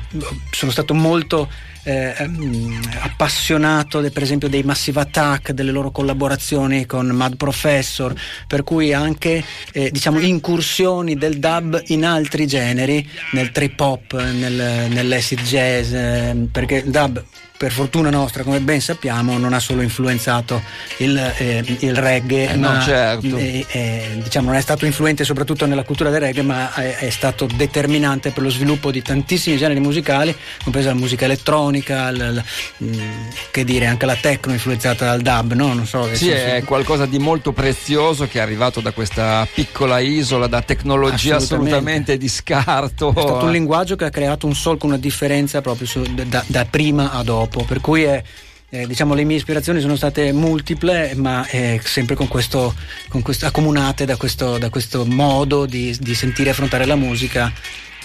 sono stato molto eh, ehm, appassionato de- per esempio dei Massive Attack, delle loro collaborazioni con Mad Professor, per cui anche eh, diciamo incursioni del dub in altri generi, nel trip hop, nel, nell'acid jazz, eh, perché il dub per fortuna nostra, come ben sappiamo, non ha solo influenzato il, eh, il reggae, Eh, no, ma certo. eh, eh, diciamo, non è stato influente soprattutto nella cultura del reggae, ma è, è stato determinante per lo sviluppo di tantissimi generi musicali, compresa la musica elettronica, l- l- mm, che dire, anche la techno influenzata dal dub, no? Non so. Sì, è qualcosa di molto prezioso che è arrivato da questa piccola isola, da tecnologia Assolutamente. assolutamente di scarto. È stato un linguaggio che ha creato un solco, una differenza proprio su- da, da prima a dopo, per cui è, eh, diciamo, le mie ispirazioni sono state multiple, ma eh, sempre con questo, con questo- accomunate da questo, da questo modo di, di sentire affrontare la musica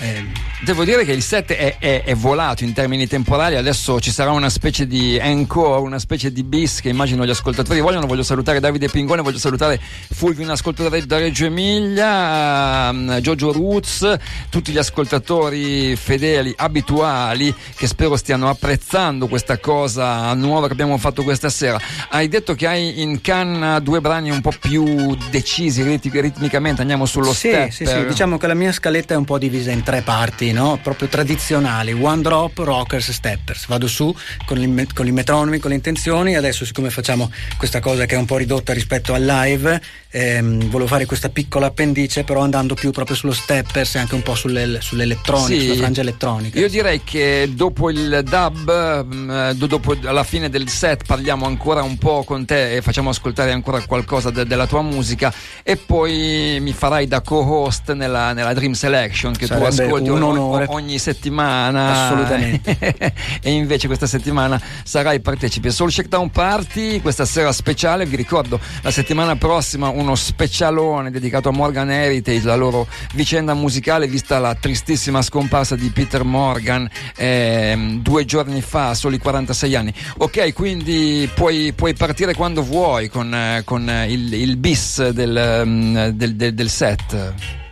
Eh, Devo dire che il set è, è- è volato in termini temporali, adesso ci sarà una specie di encore, una specie di bis che immagino gli ascoltatori vogliono. Voglio salutare Davide Pingone, voglio salutare Fulvio, un ascoltatore da Reggio Emilia, ehm, Giorgio Ruz, tutti gli ascoltatori fedeli, abituali, che spero stiano apprezzando questa cosa nuova che abbiamo fatto questa sera. Hai detto che hai in canna due brani un po' più decisi rit- ritmicamente, andiamo sullo sì, step. sì, sì, diciamo che la mia scaletta è un po' divisa in tre parti, no? proprio tradizionali, one drop, rockers, steppers. Vado su con, il con i metronomi, con le intenzioni, adesso siccome facciamo questa cosa che è un po' ridotta rispetto al live, ehm, volevo fare questa piccola appendice, però andando più proprio sullo steppers e anche un po' sulle- sull'elettronica, Sì. sulla frangia elettronica. Io direi che dopo il dub, mm, do- dopo, alla fine del set, parliamo ancora un po' con te e facciamo ascoltare ancora qualcosa de- della tua musica e poi mi farai da co-host nella, nella Dream Selection che Sarebbe tu ascolti un ogni, ogni settimana. Assolutamente. *laughs* e invece questa settimana sarai partecipe. Soul Shakedown Party, questa sera speciale, vi ricordo la settimana prossima uno specialone dedicato a Morgan Heritage, la loro vicenda musicale vista la tristissima scomparsa di Peter Morgan ehm, due giorni fa, a soli 46 anni. Ok, quindi puoi, puoi partire quando vuoi con, eh, con, il, il bis del, mm, del- del- del set.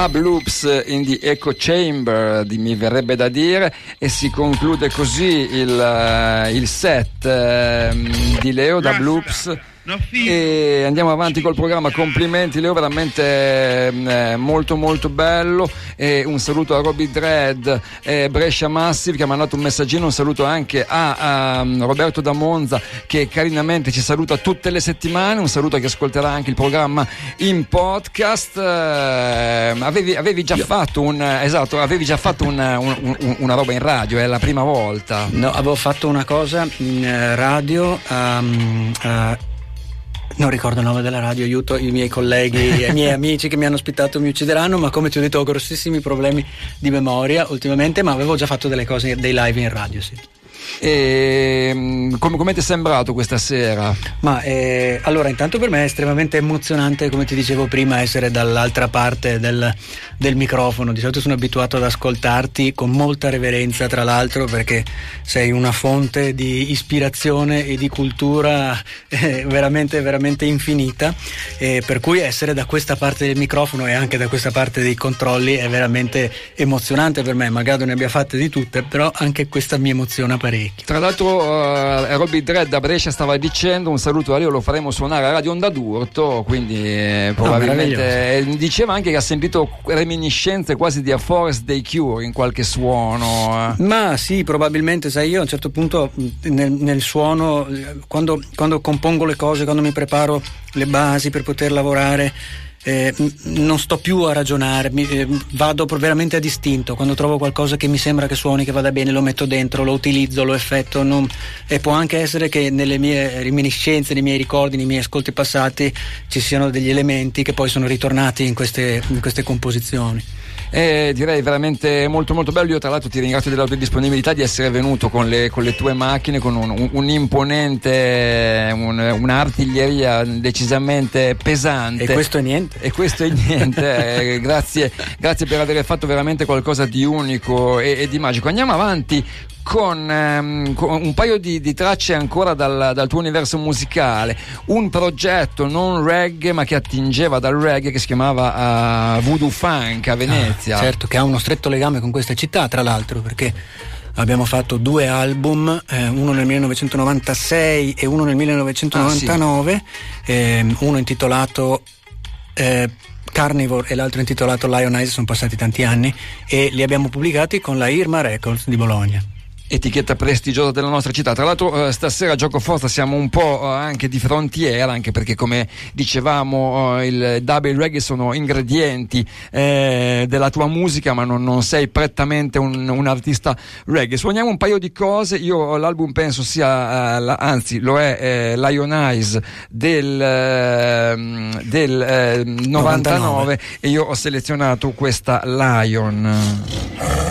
Dub Loops in the Echo Chamber, di- mi verrebbe da dire, e si conclude così il, eh, il set ehm, di Leo Dub Loops. E andiamo avanti col programma. Complimenti, Leo, veramente ehm, eh, molto molto bello. E un saluto a Roby Dredd e Brescia Massive che ha mandato un messaggino. Un saluto anche a, a, um, Roberto da Monza che carinamente ci saluta tutte le settimane. Un saluto a chi ascolterà anche il programma in podcast. Eh, avevi, avevi già fatto un esatto, avevi già fatto un- un- un- una roba in radio, è la prima volta. No, avevo fatto una cosa in eh, radio. ehm, eh, non ricordo il nome della radio, aiuto i miei colleghi e i miei *laughs* amici che mi hanno ospitato mi uccideranno, ma come ti ho detto ho grossissimi problemi di memoria ultimamente, ma avevo già fatto delle cose, dei live in radio, sì. E, mm, come, come ti è sembrato questa sera? Ma eh, allora, intanto per me è estremamente emozionante, come ti dicevo prima, essere dall'altra parte del, del microfono. Di solito sono abituato ad ascoltarti con molta reverenza, tra l'altro, perché sei una fonte di ispirazione e di cultura *laughs* eh, veramente, veramente infinita. E per cui essere da questa parte del microfono e anche da questa parte dei controlli è veramente emozionante per me. Magari ne abbia fatte di tutte, però anche questa mi emoziona parecchio. Tra l'altro, uh, Robby Dredd a Brescia stava dicendo un saluto a Leo, lo faremo suonare a Radio Onda d'Urto. Quindi, eh, probabilmente eh, diceva anche che ha sentito reminiscenze quasi di A Forest Day Cure in qualche suono. eh. Ma sì, probabilmente, sai, io a un certo punto nel, nel suono, eh, quando, quando compongo le cose, quando mi preparo le basi per poter lavorare, eh, non sto più a ragionare, mi- eh, vado veramente a distinto. Quando trovo qualcosa che mi sembra che suoni, che vada bene, lo metto dentro, lo utilizzo, lo effetto. non- E può anche essere che nelle mie reminiscenze, nei miei ricordi, nei miei ascolti passati ci siano degli elementi che poi sono ritornati in queste, in queste composizioni. E direi veramente molto molto bello. Io tra l'altro ti ringrazio della tua disponibilità di essere venuto con le, con le tue macchine, con un, un- un imponente, un- un'artiglieria decisamente pesante. E questo è niente. E questo è niente. *laughs* Eh, grazie, grazie per aver fatto veramente qualcosa di unico e, e di magico. Andiamo avanti. Con, con un paio di, di tracce ancora dal, dal tuo universo musicale, un progetto non reggae ma che attingeva dal reggae che si chiamava eh, Voodoo Funk a Venezia. Certo, che ha uno stretto legame con questa città, tra l'altro, perché abbiamo fatto due album, eh, uno nel 1996 e uno nel 1999, ehm, uno intitolato eh, Carnivore e l'altro intitolato Lion Eyes, sono passati tanti anni e li abbiamo pubblicati con la Irma Records di Bologna. Etichetta prestigiosa della nostra città. Tra l'altro eh, stasera a Gioco Forza siamo un po' eh, anche di frontiera, anche perché come dicevamo eh, il dub e il reggae sono ingredienti eh, della tua musica, ma non, non sei prettamente un, un artista reggae. Suoniamo un paio di cose, io l'album penso sia, eh, la- anzi lo è eh, Lion Eyes del, ehm, del eh, 99, 99. e io ho selezionato questa Lion.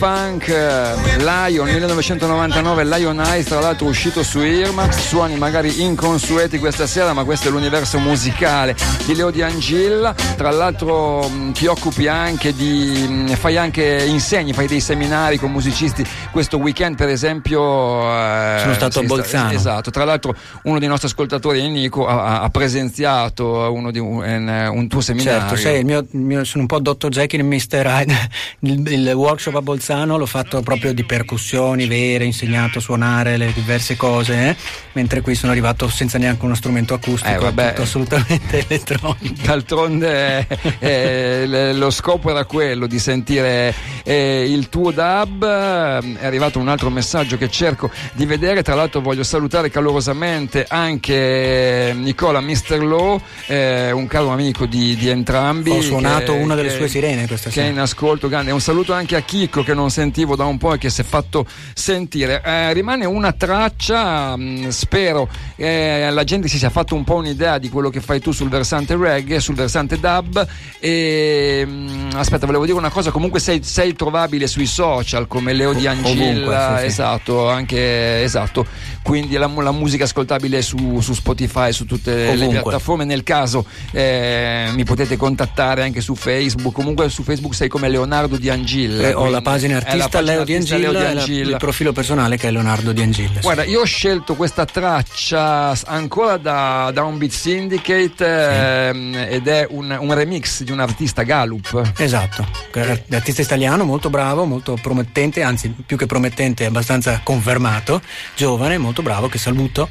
Funk Lion 1999 Lion Eyes tra l'altro uscito su Irma suoni magari inconsueti questa sera ma questo è l'universo musicale di Leo Di Angilla tra l'altro mh, ti occupi anche di mh, fai anche insegni fai dei seminari con musicisti questo weekend per esempio eh, Sono stato a Bolzano. esatto tra l'altro uno dei nostri ascoltatori Nico ha, ha presenziato uno di un, un- tuo seminario Certo, il mio, mio- sono un po' Dr. Jekyll e Mr. Hyde. *laughs* Il, il workshop a Bolzano l'ho fatto proprio di percussioni vere, insegnato a suonare le diverse cose, eh? mentre qui sono arrivato senza neanche uno strumento acustico, Eh, vabbè. assolutamente *laughs* elettronico. D'altronde *laughs* eh, eh, lo scopo era quello di sentire eh, il tuo dub. Eh, È arrivato un altro messaggio che cerco di vedere. Tra l'altro, voglio salutare calorosamente anche Nicola Mr. Low, eh, un caro amico di, di entrambi. Ho suonato che- una delle che- sue sirene questa che è sera. in ascolto grande. Un saluto anche a Chicco che non sentivo da un po' e che si è fatto sentire. Eh, rimane una traccia, mh, spero eh, la gente si sia fatto un po' un'idea di quello che fai tu sul versante reggae, sul versante dub. E mh, aspetta, volevo dire una cosa, comunque sei, sei trovabile sui social come Leo di Angilla, ovunque, sì, sì. esatto, anche esatto. Quindi la, la musica ascoltabile su, su Spotify, su tutte le Ovunque. piattaforme. Nel caso eh, mi potete contattare anche su Facebook. Comunque su Facebook sei come Leonardo Di Angilla. Eh, ho la pagina è la artista pagina Leo Di artista Angilla Leo Di e la- Angilla. il profilo personale che è Leonardo Di Angilla. Guarda, io ho scelto questa traccia ancora da, da un Beat Syndicate ehm, ed è un, un remix di un artista Gallup. Esatto, è artista italiano molto bravo, molto promettente, anzi più che promettente abbastanza confermato, giovane, molto bravo, che saluto.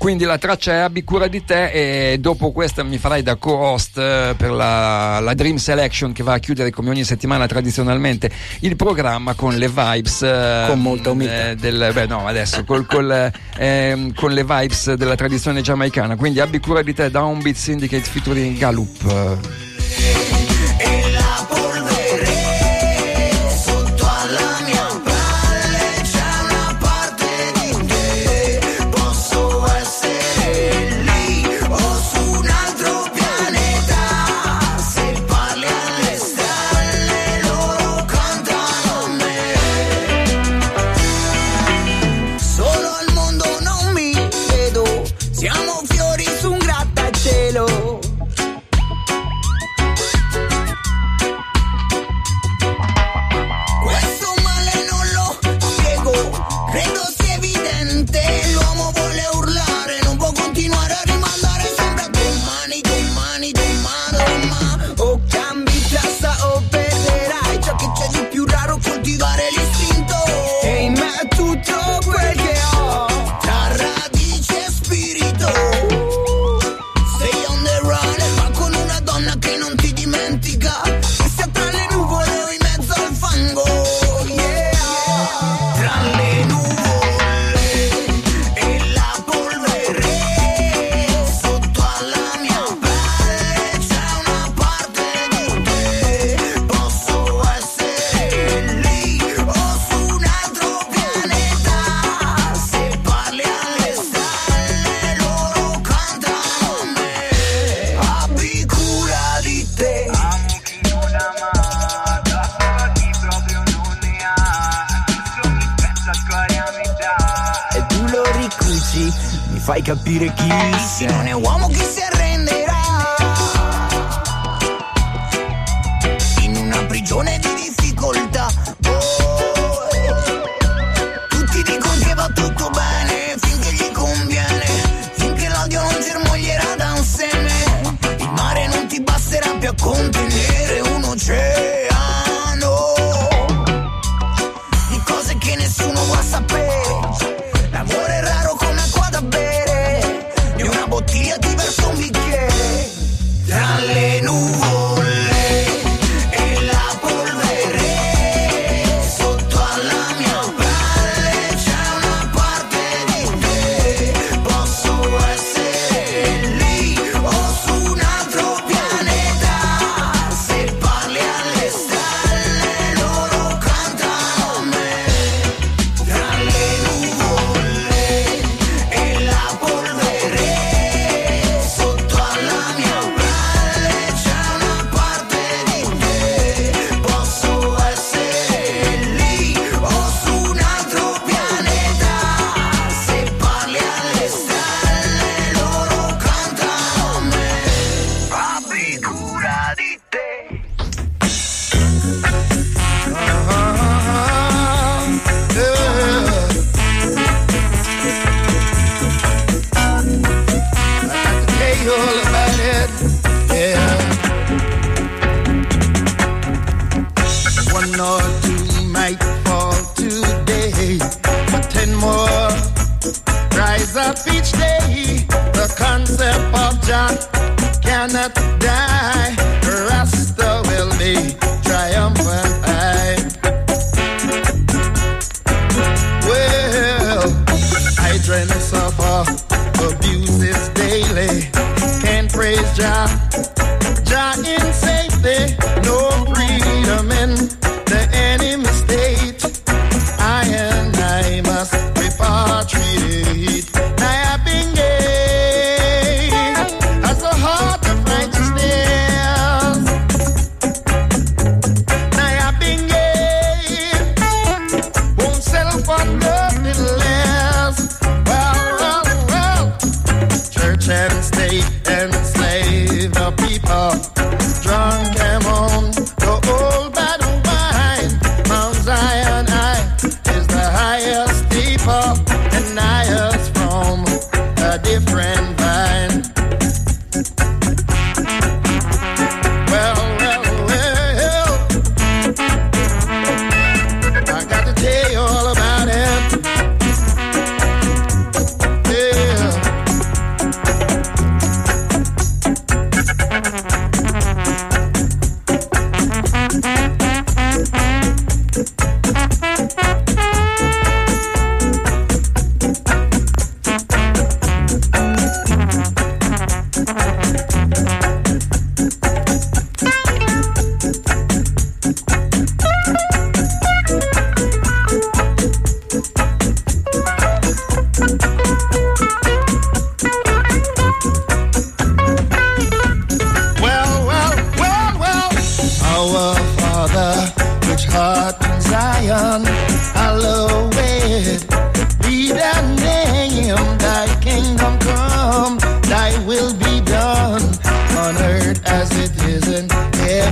Quindi la traccia è Abbi cura di te e dopo questa mi farai da co-host eh, per la, la Dream Selection che va a chiudere come ogni settimana tradizionalmente il programma con le vibes eh, Con molta umiltà. eh, del, beh no adesso col- col, ehm, con le vibes della tradizione giamaicana quindi Abbi cura di te Downbeat Syndicate featuring Gallup fai capire chi sei. Non è uomo che si arrenderà.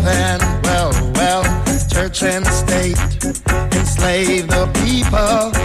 heaven. Well, well, church and state enslave the people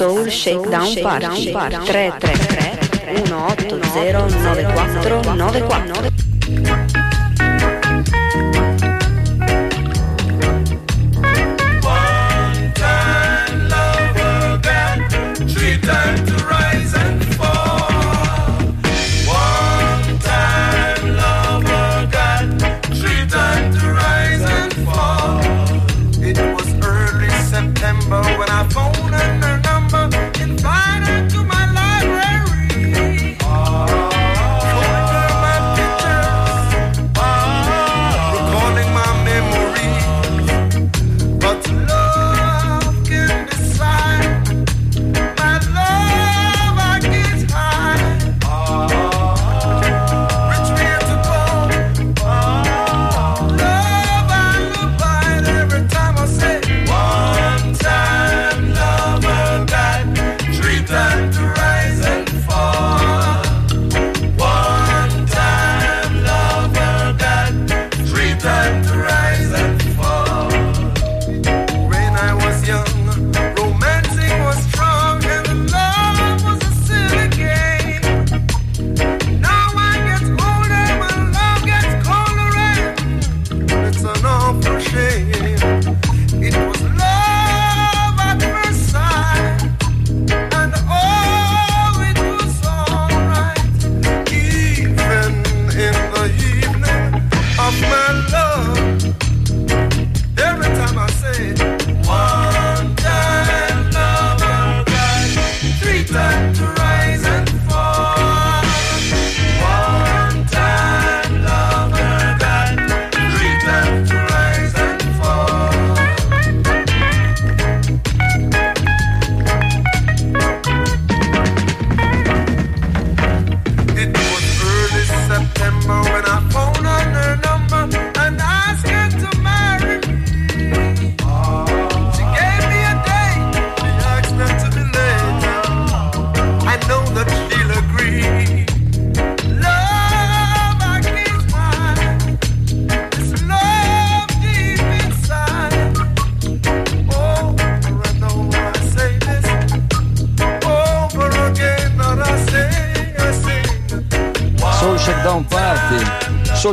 Soul Shakedown Party 333 1800 9494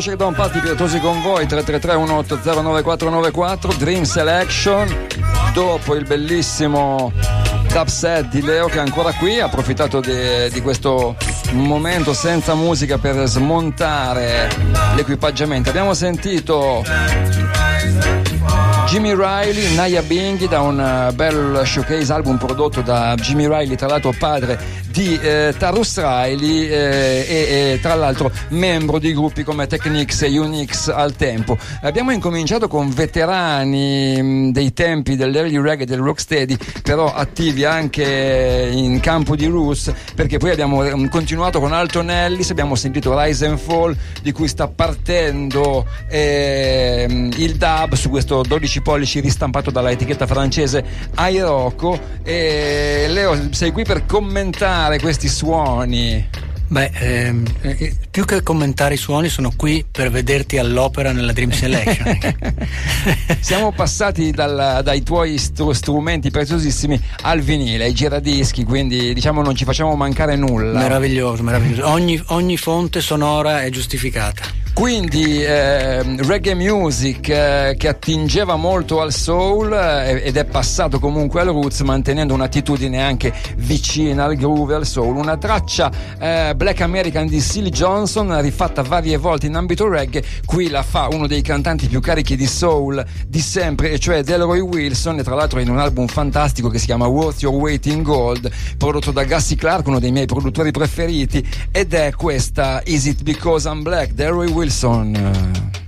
piacere da un party pietosi con voi. 333-1809494 Dream Selection. Dopo il bellissimo dubset di Leo che è ancora qui ha approfittato di, di questo momento senza musica per smontare l'equipaggiamento. Abbiamo sentito Jimmy Riley, Naya Binghi da un bel showcase album prodotto da Jimmy Riley, tra l'altro padre di eh, Tarus Riley eh, e, tra l'altro membro di gruppi come Technics e Unix al tempo. Abbiamo incominciato con veterani mh, dei tempi dell'early reggae e del rocksteady, però attivi anche in campo di roots, perché poi abbiamo mh, continuato con Alton Ellis, abbiamo sentito Rise and Fall, di cui sta partendo ehm, il dub su questo 12 pollici ristampato dalla etichetta francese Airocco. E Leo, sei qui per commentare questi suoni. Beh, ehm, eh, più che commentare i suoni, sono qui per vederti all'opera nella Dream Selection. *laughs* Siamo passati dal- dai tuoi stru- strumenti preziosissimi al vinile, ai giradischi, quindi diciamo non ci facciamo mancare nulla. meraviglioso, meraviglioso. Ogni, ogni fonte sonora è giustificata. Quindi ehm, reggae music eh, che attingeva molto al soul eh, ed è passato comunque al roots mantenendo un'attitudine anche vicina al groove al soul. Una traccia eh, Black American di Silly Johnson rifatta varie volte in ambito reggae, qui la fa uno dei cantanti più carichi di soul di sempre, e cioè Delroy Wilson e tra l'altro in un album fantastico che si chiama Worth Your Weight in Gold, prodotto da Gussie Clark, uno dei miei produttori preferiti, ed è questa Is It Because I'm Black, Delroy Wilson.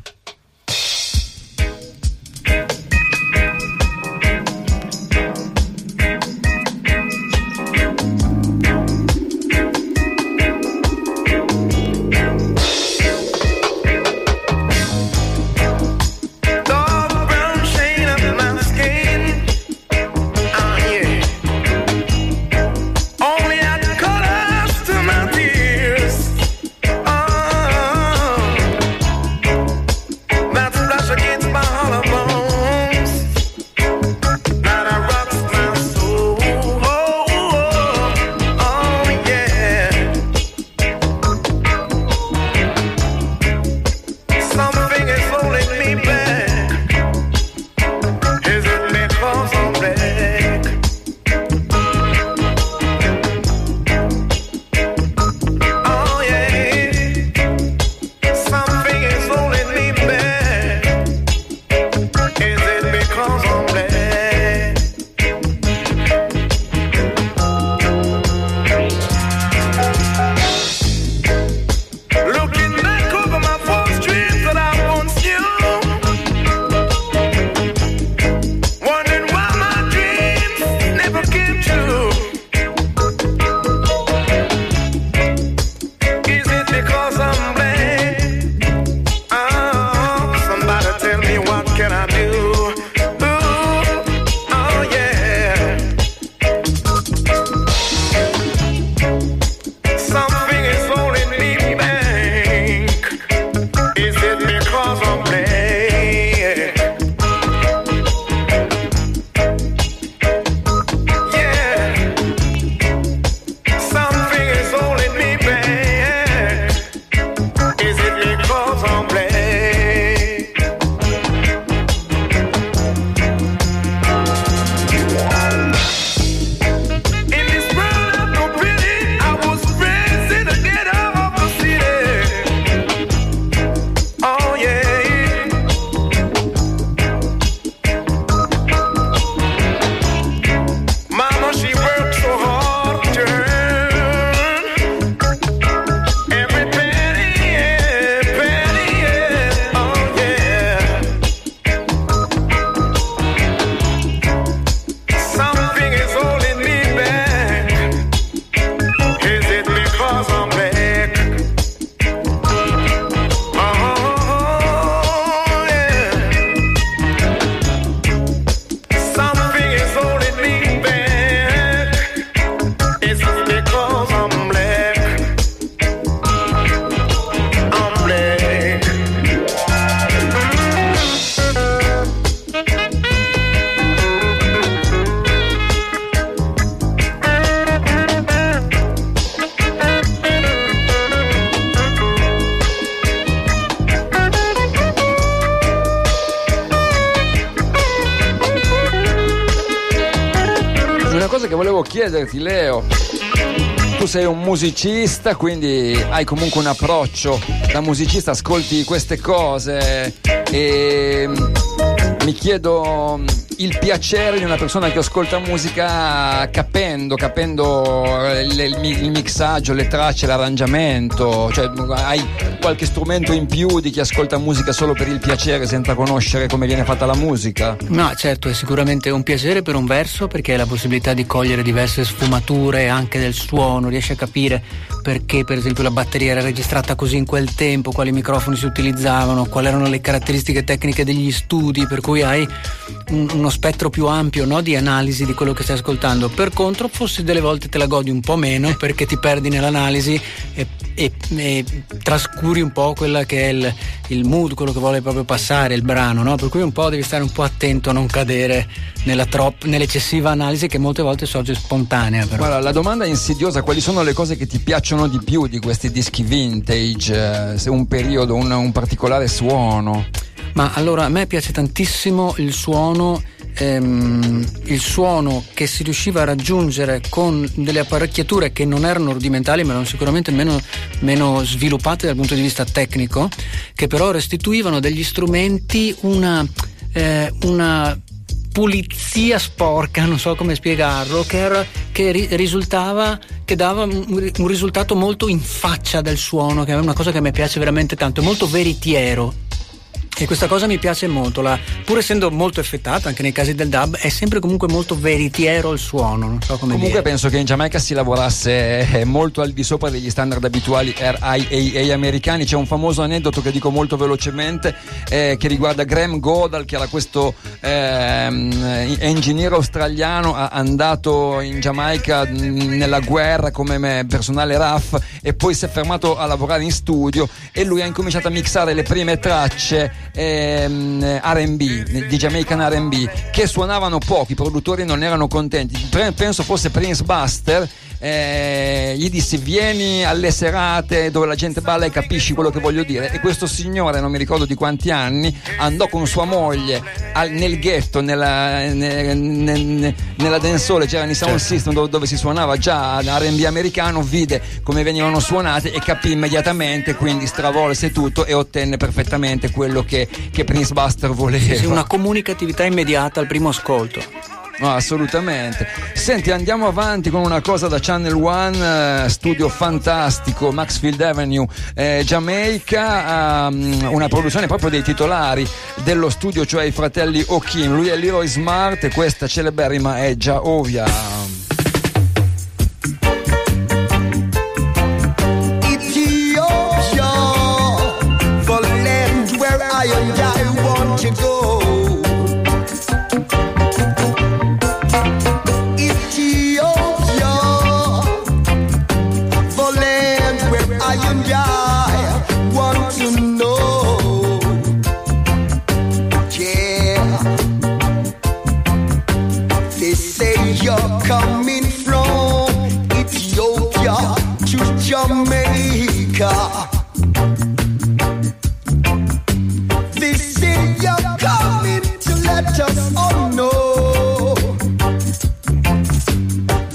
Musicista, quindi hai comunque un approccio da musicista, ascolti queste cose. E mm, mi chiedo mm, il piacere di una persona che ascolta musica capendo, capendo eh, il, il il mixaggio, le tracce, l'arrangiamento, cioè hai qualche strumento in più di chi ascolta musica solo per il piacere senza conoscere come viene fatta la musica? No, certo, è sicuramente un piacere per un verso perché hai la possibilità di cogliere diverse sfumature anche del suono, riesci a capire perché per esempio la batteria era registrata così in quel tempo, quali microfoni si utilizzavano, quali erano le caratteristiche tecniche degli studi, per cui hai un- uno spettro più ampio no, di analisi di quello che stai ascoltando. Per contro, forse delle volte te la godi un po' meno perché ti perdi nell'analisi e, e- e trascuri un po' quella che è il, il mood, quello che vuole proprio passare il brano, no? Per cui un po' devi stare un po' attento a non cadere tropp- nell'eccessiva analisi che molte volte sorge spontanea. Però. Guarda, la domanda è insidiosa, quali sono le cose che ti piacciono di più di questi dischi vintage? eh, Se un periodo, un, un particolare suono? Ma allora a me piace tantissimo il suono, ehm, il suono che si riusciva a raggiungere con delle apparecchiature che non erano rudimentali ma erano sicuramente meno, meno sviluppate dal punto di vista tecnico, che però restituivano degli strumenti una, eh, una pulizia sporca, non so come spiegarlo, che, era- che ri- risultava, che dava un, un risultato molto in faccia del suono, che è una cosa che mi piace veramente tanto, molto veritiero. E questa cosa mi piace molto, la- pur essendo molto effettata anche nei casi del dub, è sempre comunque molto veritiero il suono, non so come Comunque dire. penso che in Giamaica si lavorasse eh, molto al di sopra degli standard abituali RIAA americani. C'è un famoso aneddoto che dico molto velocemente eh, che riguarda Graham Godal che era questo ehm, ingegnere australiano andato in Giamaica mh, nella guerra come me- personale RAF e poi si è fermato a lavorare in studio e lui ha incominciato a mixare le prime tracce ehm, R&B di Jamaican R&B che suonavano poco, i produttori non erano contenti. Penso fosse Prince Buster eh, gli dissi vieni alle serate dove la gente balla e capisci quello che voglio dire e questo signore non mi ricordo di quanti anni andò con sua moglie al- nel ghetto nella, ne- ne- ne- nella densole c'erano i sound Certo. system dove, dove si suonava già R&B americano vide come venivano suonate e capì immediatamente quindi stravolse tutto e ottenne perfettamente quello che, che Prince Buster voleva Sì, sì, una comunicatività immediata al primo ascolto. No, assolutamente. Senti, andiamo avanti con una cosa da Channel One, eh, studio fantastico, Maxfield Avenue, eh, Jamaica, ehm, una produzione proprio dei titolari dello studio, cioè i fratelli O'Kim. Lui è Leroy Smart e questa celeberrima è già ovvia. To let us all know.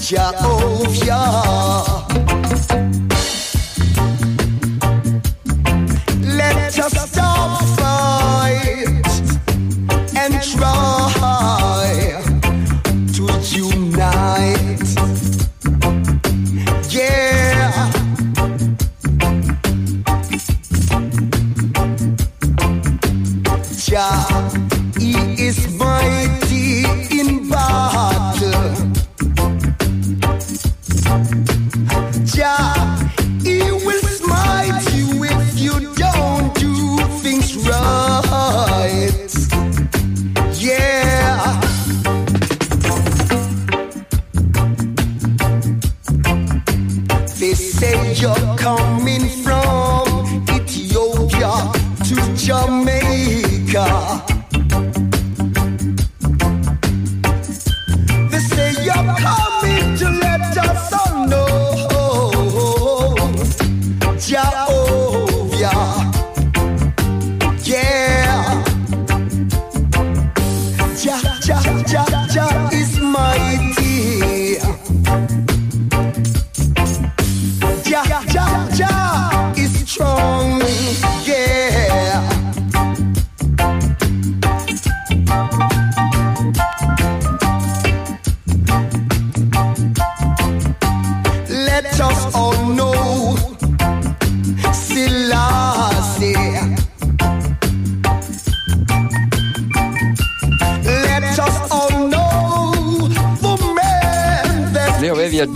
Jehovah.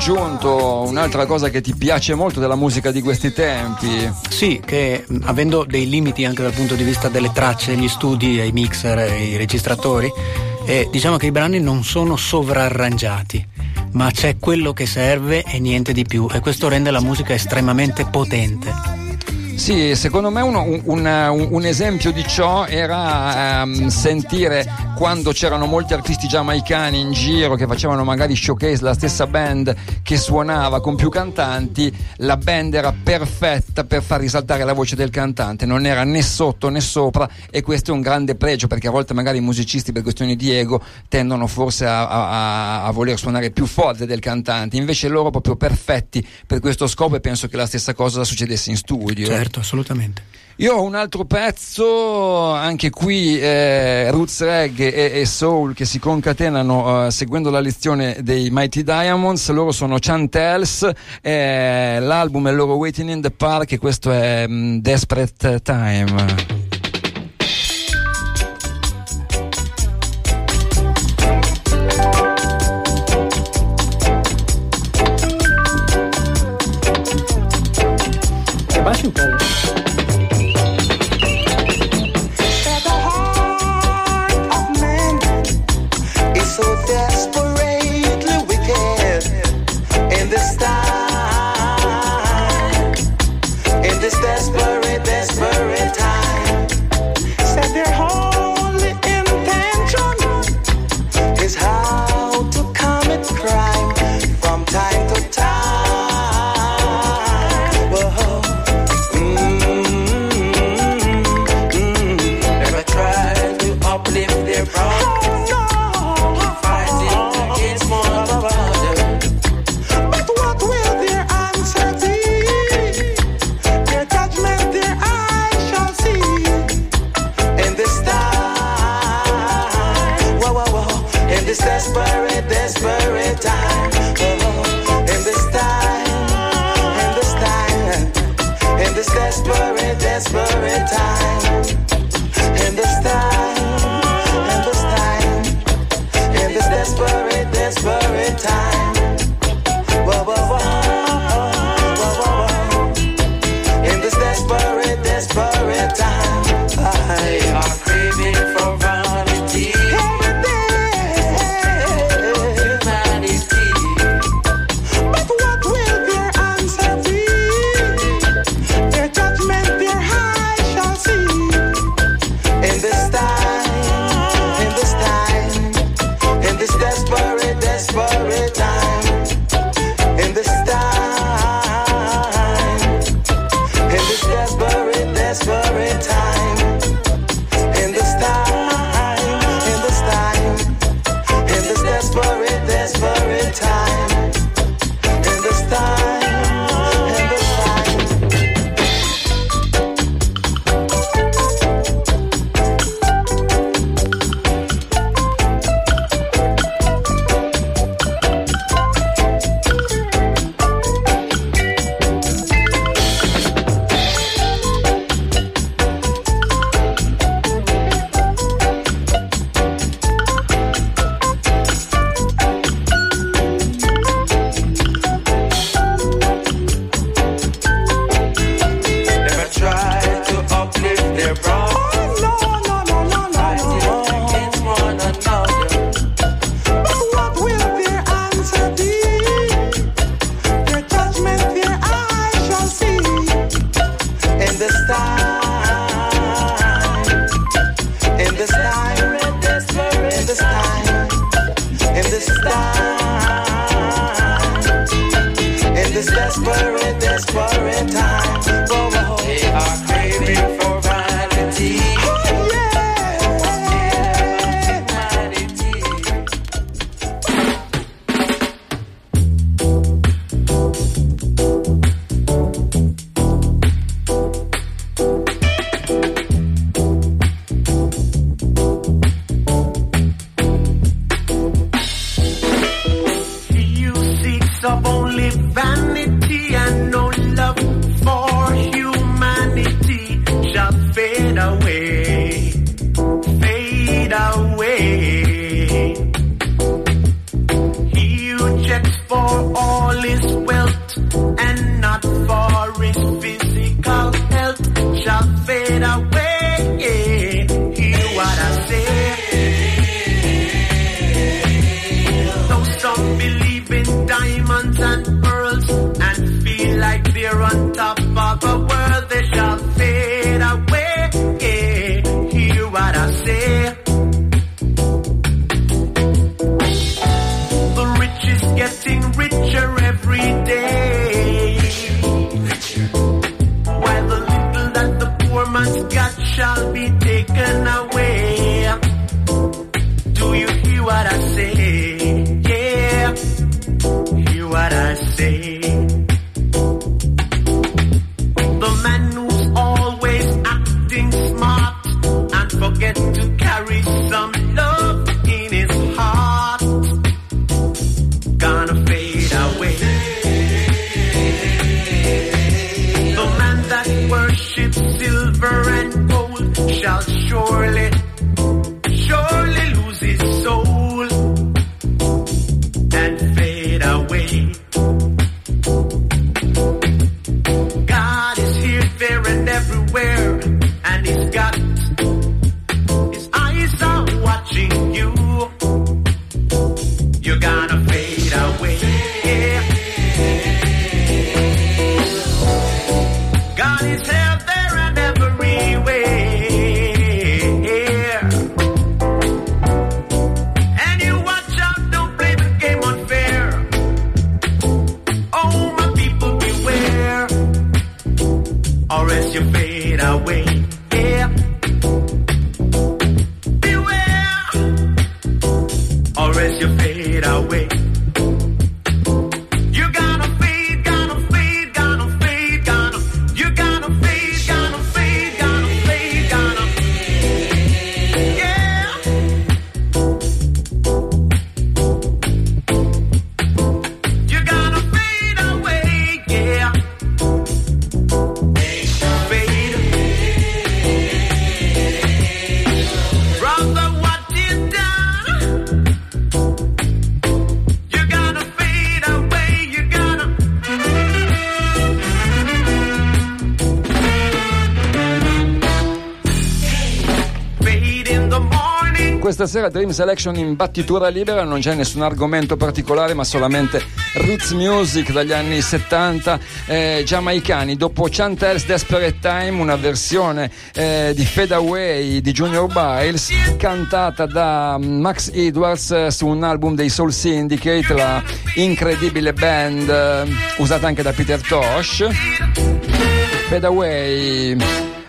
Aggiunto un'altra cosa che ti piace molto della musica di questi tempi. Sì, che avendo dei limiti anche dal punto di vista delle tracce, gli studi, i mixer, i registratori, eh, diciamo che i brani non sono sovrarrangiati, ma c'è quello che serve e niente di più e questo rende la musica estremamente potente. Sì, secondo me uno- un, un- un esempio di ciò era ehm, sentire quando c'erano molti artisti giamaicani in giro che facevano magari showcase la stessa band che suonava con più cantanti, la band era perfetta per far risaltare la voce del cantante, non era né sotto né sopra e questo è un grande pregio perché a volte magari i musicisti per questioni di ego tendono forse a, a- a voler suonare più forte del cantante, invece loro proprio perfetti per questo scopo e penso che la stessa cosa succedesse in studio. Certo, assolutamente. Io ho un altro pezzo, anche qui eh, roots reggae e, e soul che si concatenano eh, seguendo la lezione dei Mighty Diamonds. Loro sono Chantels, eh, l'album è loro Waiting in the Park e questo è mm, Desperate Time. Questa sera Dream Selection in battitura libera, non c'è nessun argomento particolare, ma solamente roots music dagli anni 70 eh, giamaicani. Dopo Chantel's Desperate Time, una versione eh, di Fade Away di Junior Biles, cantata da Max Edwards eh, su un album dei Soul Syndicate, la incredibile band eh, usata anche da Peter Tosh. Fade Away.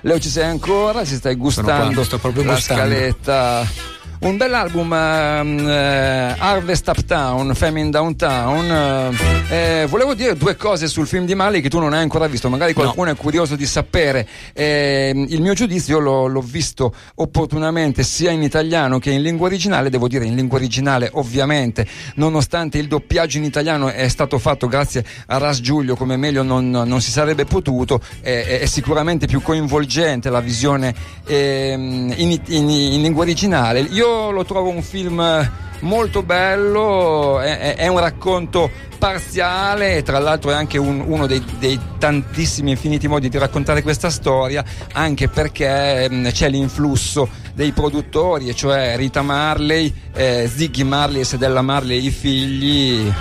Leo ci sei ancora, ci stai gustando qua, sto proprio la gustando. scaletta. Un bell'album ehm, eh, Harvest Uptown, Famine Downtown. eh, eh, volevo dire due cose sul film di Mali che tu non hai ancora visto, magari qualcuno è curioso di sapere. Eh, il mio giudizio io l'ho, l'ho visto opportunamente sia in italiano che in lingua originale, devo dire in lingua originale ovviamente, nonostante il doppiaggio in italiano è stato fatto grazie a Ras Giulio come meglio non, non si sarebbe potuto, è, è- è sicuramente più coinvolgente la visione ehm, in, in- in lingua originale. Io lo trovo un film molto bello, è, è- un racconto parziale tra l'altro è anche un- uno dei, dei tantissimi infiniti modi di raccontare questa storia, anche perché ehm, c'è l'influsso dei produttori, e cioè Rita Marley, eh, Ziggy Marley e Sedella Marley, i figli.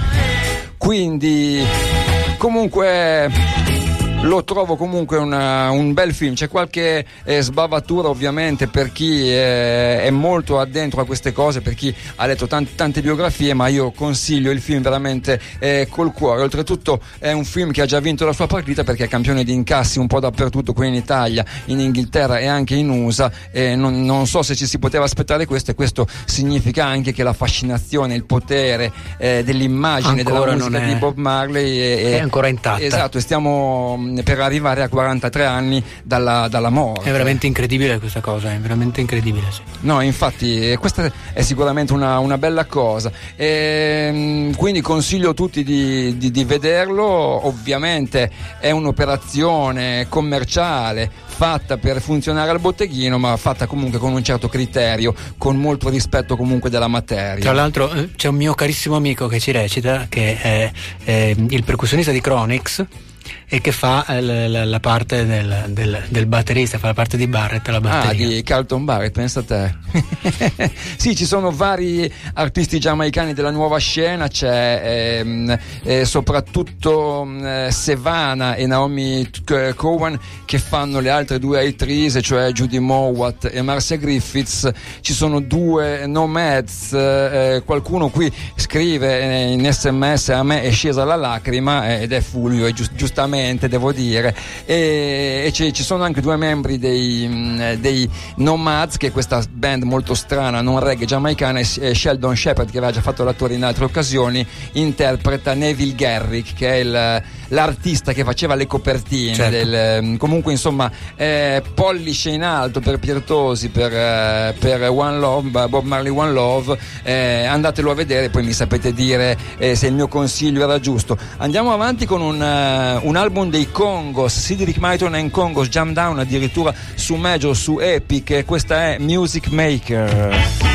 Quindi comunque lo trovo comunque una- un bel film, c'è qualche eh, sbavatura ovviamente per chi eh, è molto addentro a queste cose, per chi ha letto tan- tante biografie, ma io consiglio il film veramente eh, col cuore. Oltretutto è un film che ha già vinto la sua partita perché è campione di incassi un po' dappertutto, qui in Italia, in Inghilterra e anche in USA. E non, non so se ci si poteva aspettare questo e questo significa anche che la fascinazione, il potere eh, dell'immagine della Ancora musica non è- di Bob Marley è, è ancora intatta. Esatto, stiamo per arrivare a 43 anni dalla, dalla morte. È veramente incredibile questa cosa, è veramente incredibile. Sì. No, infatti, eh, questa è sicuramente una, una bella cosa. Ehm, quindi consiglio a tutti di, di- di vederlo. Ovviamente è un'operazione commerciale fatta per funzionare al botteghino, ma fatta comunque con un certo criterio, con molto rispetto comunque della materia. Tra l'altro eh, c'è un mio carissimo amico che ci recita, che è, è il percussionista di Chronix e che fa eh, la, la- la parte del, del- del batterista, fa la parte di Barrett Ah, batteria. di Carlton Barrett, pensa a te. *laughs* sì, ci sono vari artisti giamaicani della nuova scena, c'è ehm, eh, soprattutto mm, eh, Sevana e Naomi K- Cowan che fanno le altre due attrici, cioè Judy Mowat e Marcia Griffiths. Ci sono due nomads, eh, eh, qualcuno qui scrive eh, in sms a me è scesa la lacrima eh, ed è Fulvio e gius- giustamente giustamente devo dire, e, e ci, ci sono anche due membri dei, mh, dei Nomads, che è questa band molto strana, non reggae giamaicana, e Sheldon Shepard, che aveva già fatto l'attore in altre occasioni, interpreta Neville Garrick, che è il- l'artista che faceva le copertine. Certo. del- mh, comunque, insomma, eh, pollice in alto per Piertosi, per, eh, per One Love, Bob Marley One Love. eh, andatelo a vedere, poi mi sapete dire eh, se il mio consiglio era giusto. Andiamo avanti con un, eh, un album dei Congos, Cedric Maiton and Congos, Jam Down addirittura su Major, su Epic. Questa è Music Maker.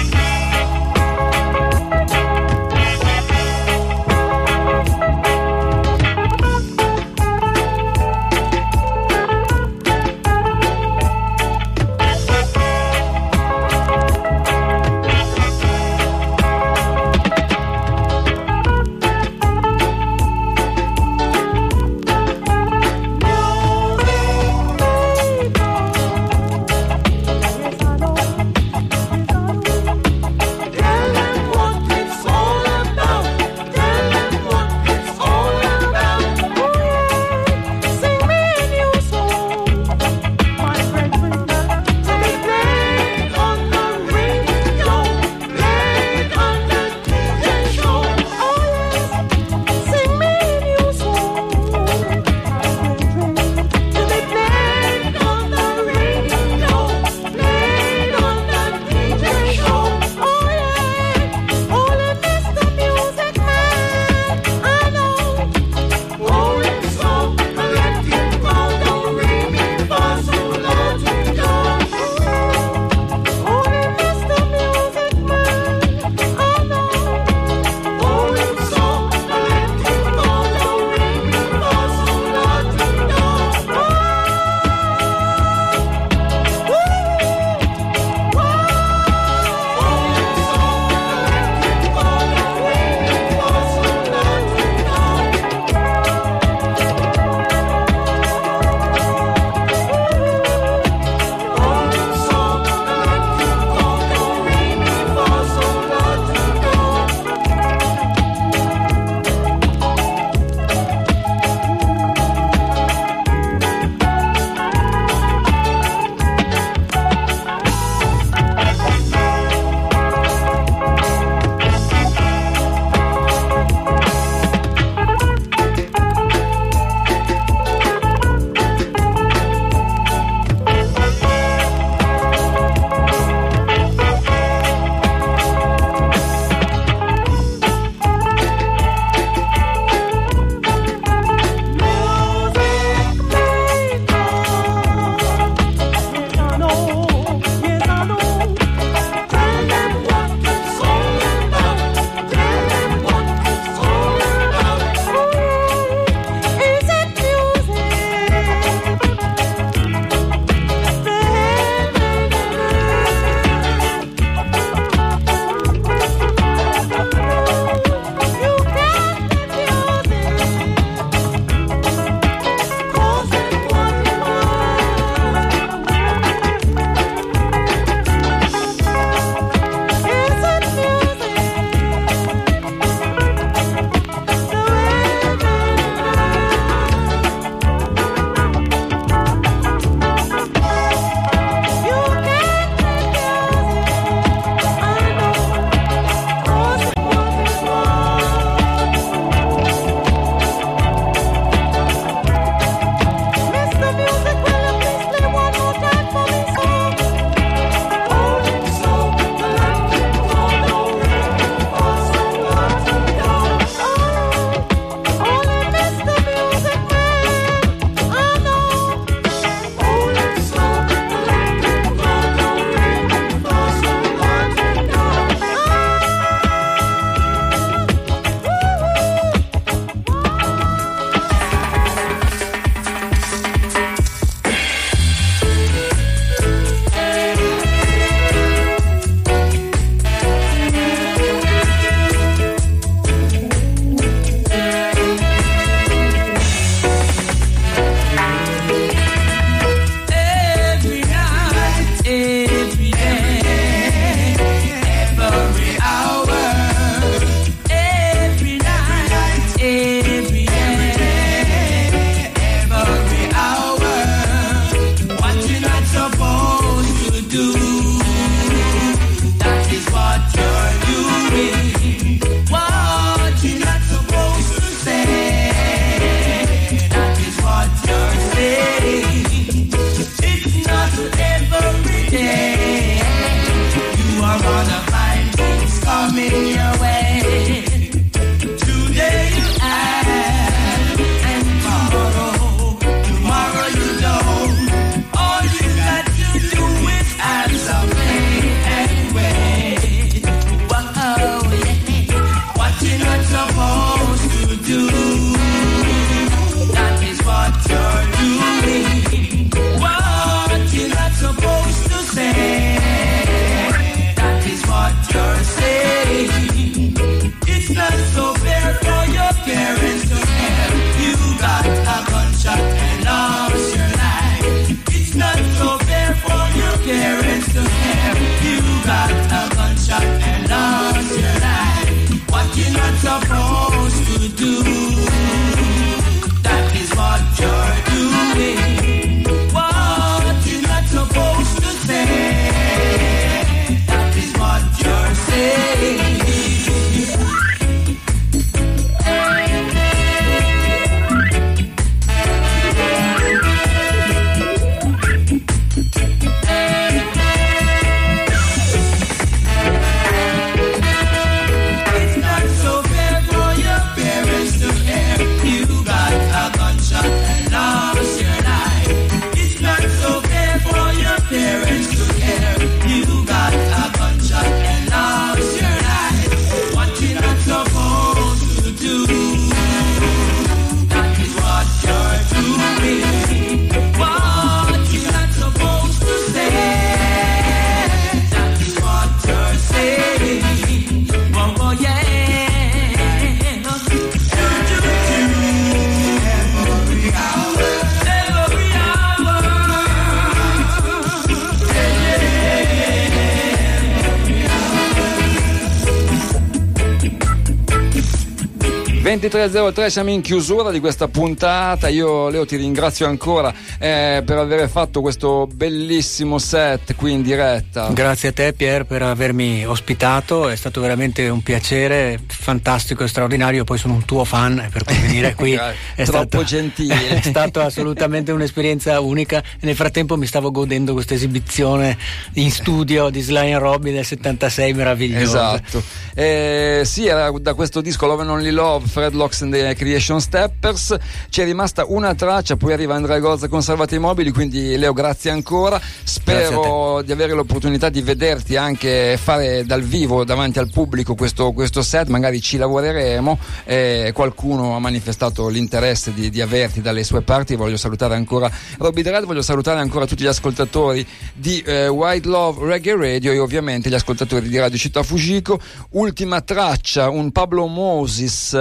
23.03 siamo in chiusura di questa puntata. Io Leo ti ringrazio ancora eh, per aver fatto questo bellissimo set qui in diretta. Grazie a te Pier per avermi ospitato, è stato veramente un piacere, fantastico e straordinario, poi sono un tuo fan e per cui venire *laughs* qui è Troppo stato, gentile. *laughs* è stato assolutamente un'esperienza unica nel frattempo mi stavo godendo questa esibizione in studio di Sly and Robby del 76 meravigliosa. Esatto. Eh, sì, era da questo disco Love and Only Love, Fred Locks and the Creation Steppers. C'è rimasta una traccia, poi arriva Andrea Gozza con i Mobili. Quindi, Leo, grazie ancora. Spero di avere l'opportunità di vederti anche fare dal vivo davanti al pubblico questo, questo set. Magari ci lavoreremo. Eh, qualcuno ha manifestato l'interesse di, di averti dalle sue parti. Voglio salutare ancora Robby Dread, voglio salutare ancora tutti gli ascoltatori di eh, White Love Reggae Radio e ovviamente gli ascoltatori di Radio Città Fujiko. Ultima traccia, un Pablo Moses eh,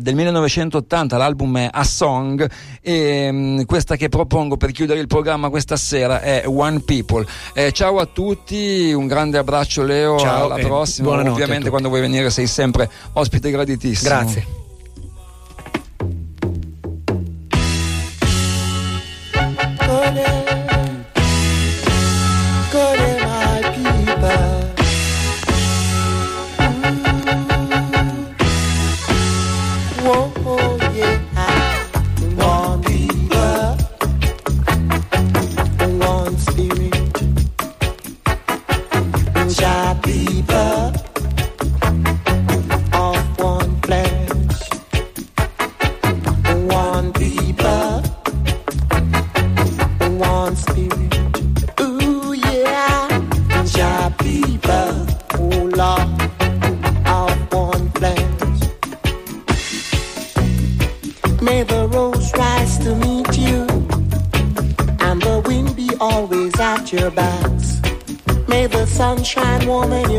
del 1980, l'album è A Song e mh, questa che propongo per chiudere il programma questa sera è One People. Eh, ciao a tutti, un grande abbraccio Leo, Ciao alla prossima. Ovviamente quando vuoi venire sei sempre ospite graditissimo. Grazie. The sun